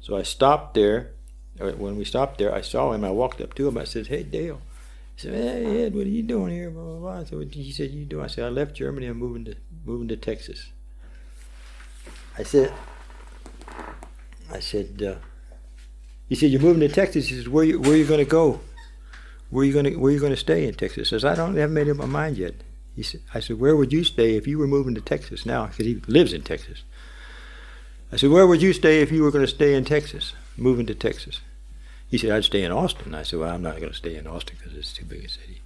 So I stopped there. Uh, when we stopped there, I saw him. I walked up to him. I said, "Hey, Dale." He said, "Hey, Ed, what are you doing here?" Blah blah blah. So he said, "You doing?" I said, "I left Germany. I'm moving to moving to Texas." I said, I said, uh, he said, "You're moving to Texas." He said, "Where you where you going to go? Where you going to where you going to stay in Texas?" I says, "I don't I haven't made up my mind yet." He said, "I said, where would you stay if you were moving to Texas now? Because he lives in Texas." I said, "Where would you stay if you were going to stay in Texas, moving to Texas?" He said, "I'd stay in Austin." I said, "Well, I'm not going to stay in Austin because it's too big a city."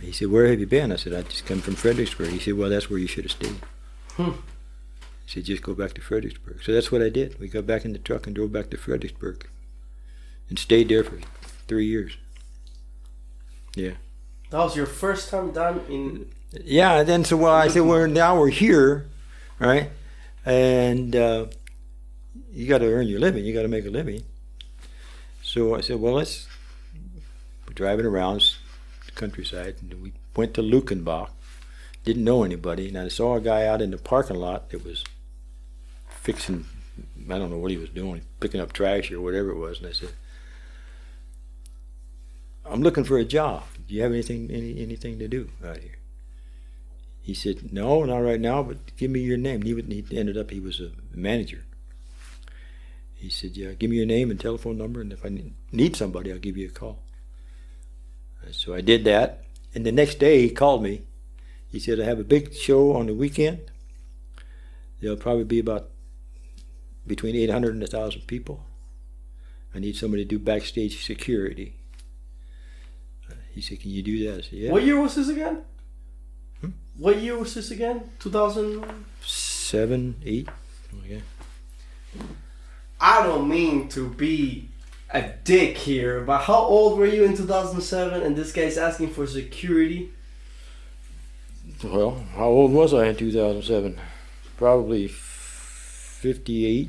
He said, "Where have you been?" I said, "I just come from Fredericksburg." He said, "Well, that's where you should have stayed." Hmm. He said, "Just go back to Fredericksburg." So that's what I did. We got back in the truck and drove back to Fredericksburg, and stayed there for three years. Yeah. That was your first time down in. Yeah, and then so well, I said, well, now we're here, right? And uh, you got to earn your living. You got to make a living. So I said, well, let's. We're driving around the countryside, and we went to Luckenbach. Didn't know anybody, and I saw a guy out in the parking lot that was fixing. I don't know what he was doing, picking up trash or whatever it was, and I said, "I'm looking for a job. Do you have anything any, anything to do out here?" He said, "No, not right now, but give me your name." He, would, he ended up he was a manager. He said, "Yeah, give me your name and telephone number, and if I need- somebody, I'll give you a call." Uh, So I did that, and the next day he called me. He said, "I have a big show on the weekend. There'll probably be about between 800 and 1,000 people. I need somebody to do backstage security." Uh, He said, "Can you do that?" I said, "Yeah." What year was this again? Hmm? What year was this again? Two thousand seven, eight. Okay. I don't mean to be a dick here, but how old were you in 2007 and this guy's asking for security? Well, how old was I in 2007? Probably 58.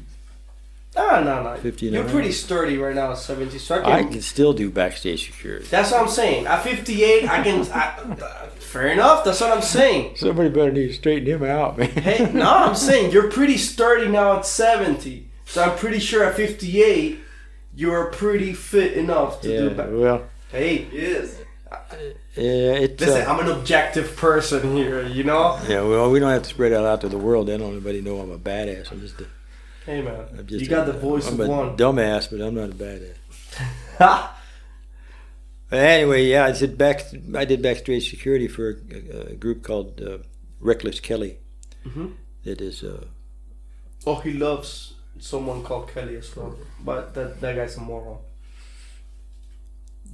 Ah, no, no. 59. You're pretty sturdy right now at 70, so I can, I can. still do backstage security. That's what I'm saying. At 58, I can. I, fair enough. That's what I'm saying. Somebody better need to straighten him out, man. Hey, no, I'm saying you're pretty sturdy now at 70. So I'm pretty sure at 58, you're pretty fit enough to do. yeah, Ba- well, hey, He is. Yeah, it's. listen, Uh, I'm an objective person here. You know. yeah, well, we don't have to spread that out to the world. Then anybody know I'm a badass. I'm just a, Hey, man. You got a- the voice I'm of one. dumbass, but I'm not a badass. But anyway, yeah, I did back. I did backstage security for a, a group called uh, Reckless Kelly. Mhm. That is. Uh, Oh, he loves someone called Kelly as well. But that, that guy's a moron.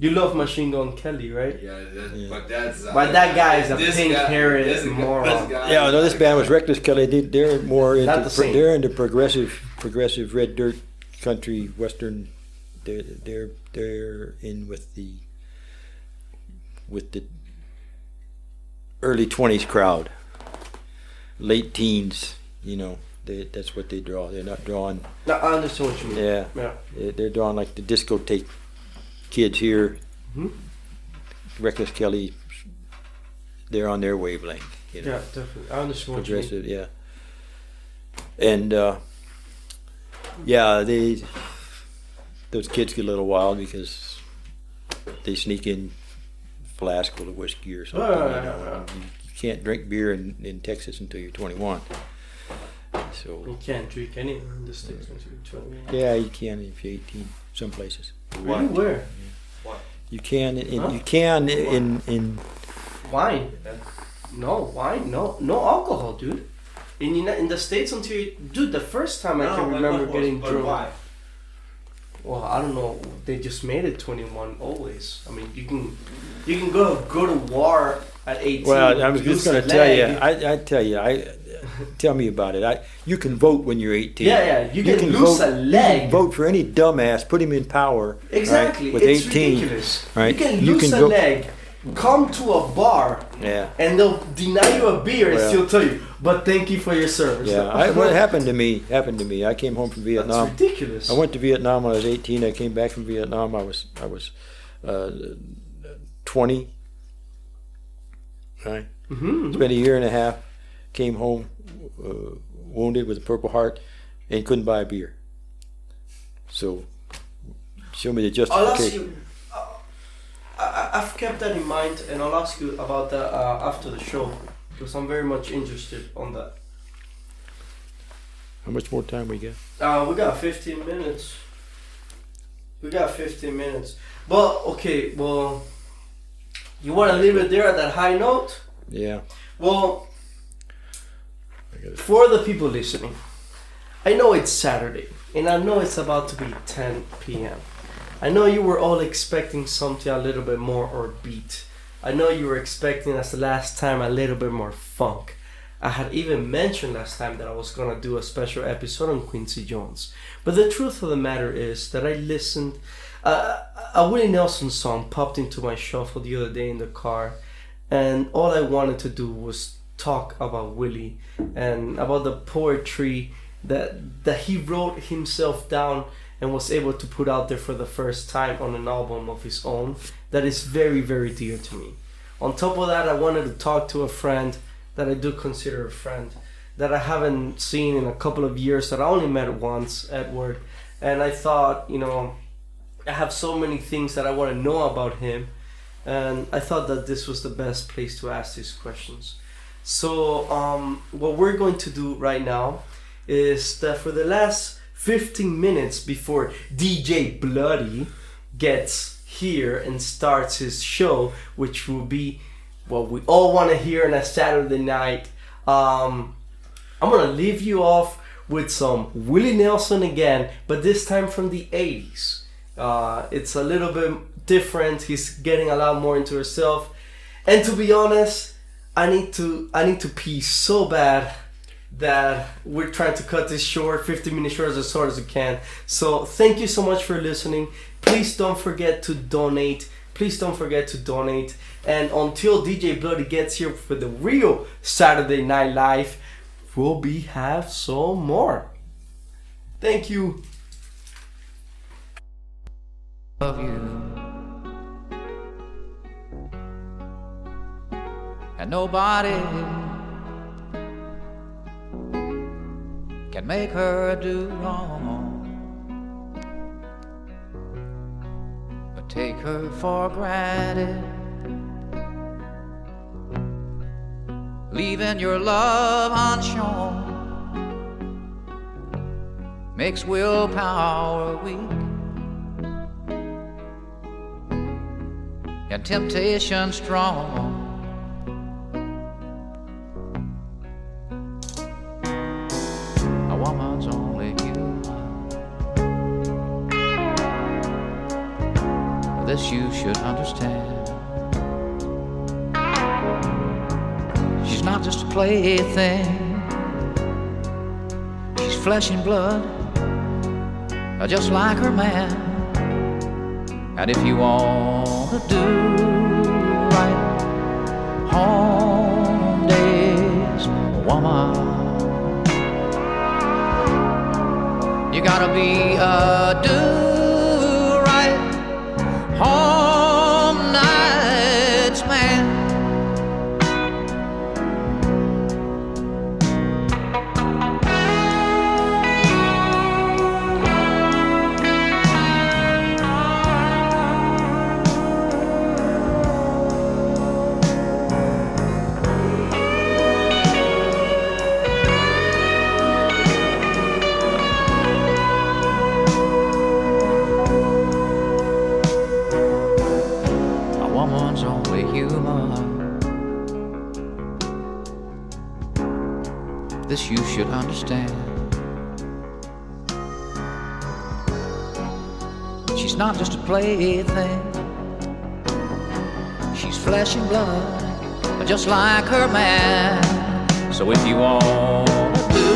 You love Machine Gun Kelly, right? Yeah, that, Yeah. but that's. Uh, But that guy is a pink-haired moron. Yeah, no, this band was Reckless Kelly. They, they're more into the same. they're into progressive, progressive red dirt country western. They're they're they're in with the with the early twenties crowd, late teens. You know, they, that's what they draw. They're not drawing. No, I understand what you mean. Yeah, Yeah. they're, they're drawing like the discotheque kids here. Mhm. Reckless Kelly. They're on their wavelength. You know Yeah, definitely. I understand what you mean. progressive, yeah. And uh, yeah, they those kids get a little wild because they sneak in flask full of whiskey or something. Oh, you, know, yeah. and you, can't drink beer in, in Texas until you're 21. So You can't drink anywhere in the States until you're 21. yeah, you can if you're 18. Some places Really? Where? you can. In, Huh? You can in in Wine. No, wine. No, no alcohol, dude. In Uni- in the states until you, dude, the first time I No, can remember getting but drunk. why? Well, I don't know. They just made it 21 always. I mean, you can you can go go to war at 18. Well, I was just going a to tell you. I, I tell you. I tell me about it. I you can vote when you're 18. Yeah, yeah, you can can, lose a leg. Vote for any dumbass. Put him in power. right, Exactly. with it's 18. ridiculous. right? You can You lose can a go- leg. come to a bar Yeah. and they'll deny you a beer and still tell you, but thank you for your service. Yeah. I, what happened to me happened to me. I came home from Vietnam. That's ridiculous. I went to Vietnam when I was 18. I came back from Vietnam. I was I was uh, 20. Right. hmm Spent a year and a half. Came home uh, wounded with a Purple Heart, and couldn't buy a beer. So, show me the I'll ask justification. you. I, I- I've kept that in mind, and I'll ask you about that uh, after the show because I'm very much interested on that. How much more time we got? Uh, we got 15 minutes. We got 15 minutes. But okay, well, you want to leave it there at that high note? Yeah. Well, It. for the people listening, I know it's Saturday, and I know it's about to be 10 p.m. I know you were all expecting something a little bit more upbeat. I know you were expecting us last time a little bit more funk. I had even mentioned last time that I was gonna do a special episode on Quincy Jones. But the truth of the matter is that I listened. Uh, a Willie Nelson song popped into my shuffle the other day in the car, and all I wanted to do was talk about Willie and about the poetry that that he wrote himself down and was able to put out there for the first time on an album of his own that is very very dear to me. On top of that, I wanted to talk to a friend that I do consider a friend that I haven't seen in a couple of years that I only met once, Edward, and I thought, you know, I have so many things that I want to know about him, and I thought that this was the best place to ask these questions. So, um, what we're going to do right now is that for the last 15 minutes before DJ Bloody gets here and starts his show, which will be what we all want to hear on a Saturday night, um, I'm gonna leave you off with some Willie Nelson again, but this time from the 80s. Uh, it's a little bit different. He's getting a lot more into himself, and to be honest, I need to I need to pee so bad that we're trying to cut this short, 15 minutes short as short as we can. So thank you so much for listening. Please don't forget to donate. Please don't forget to donate. And until DJ Bloody gets here for the real Saturday Night Live, we'll be have some more. Thank you. of you. And nobody can make her do wrong. But take her for granted. Leaving your love unshown makes willpower weak. and temptation strong. This you should understand. She's not just a plaything. She's flesh and blood, uh, just like her man. And if you want to do right, home days, woman, you gotta be a do should understand. She's not just a plaything. She's flesh and blood, just like her man. So if you want to do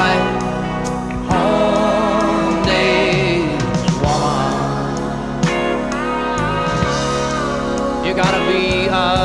right, woman. You gotta be a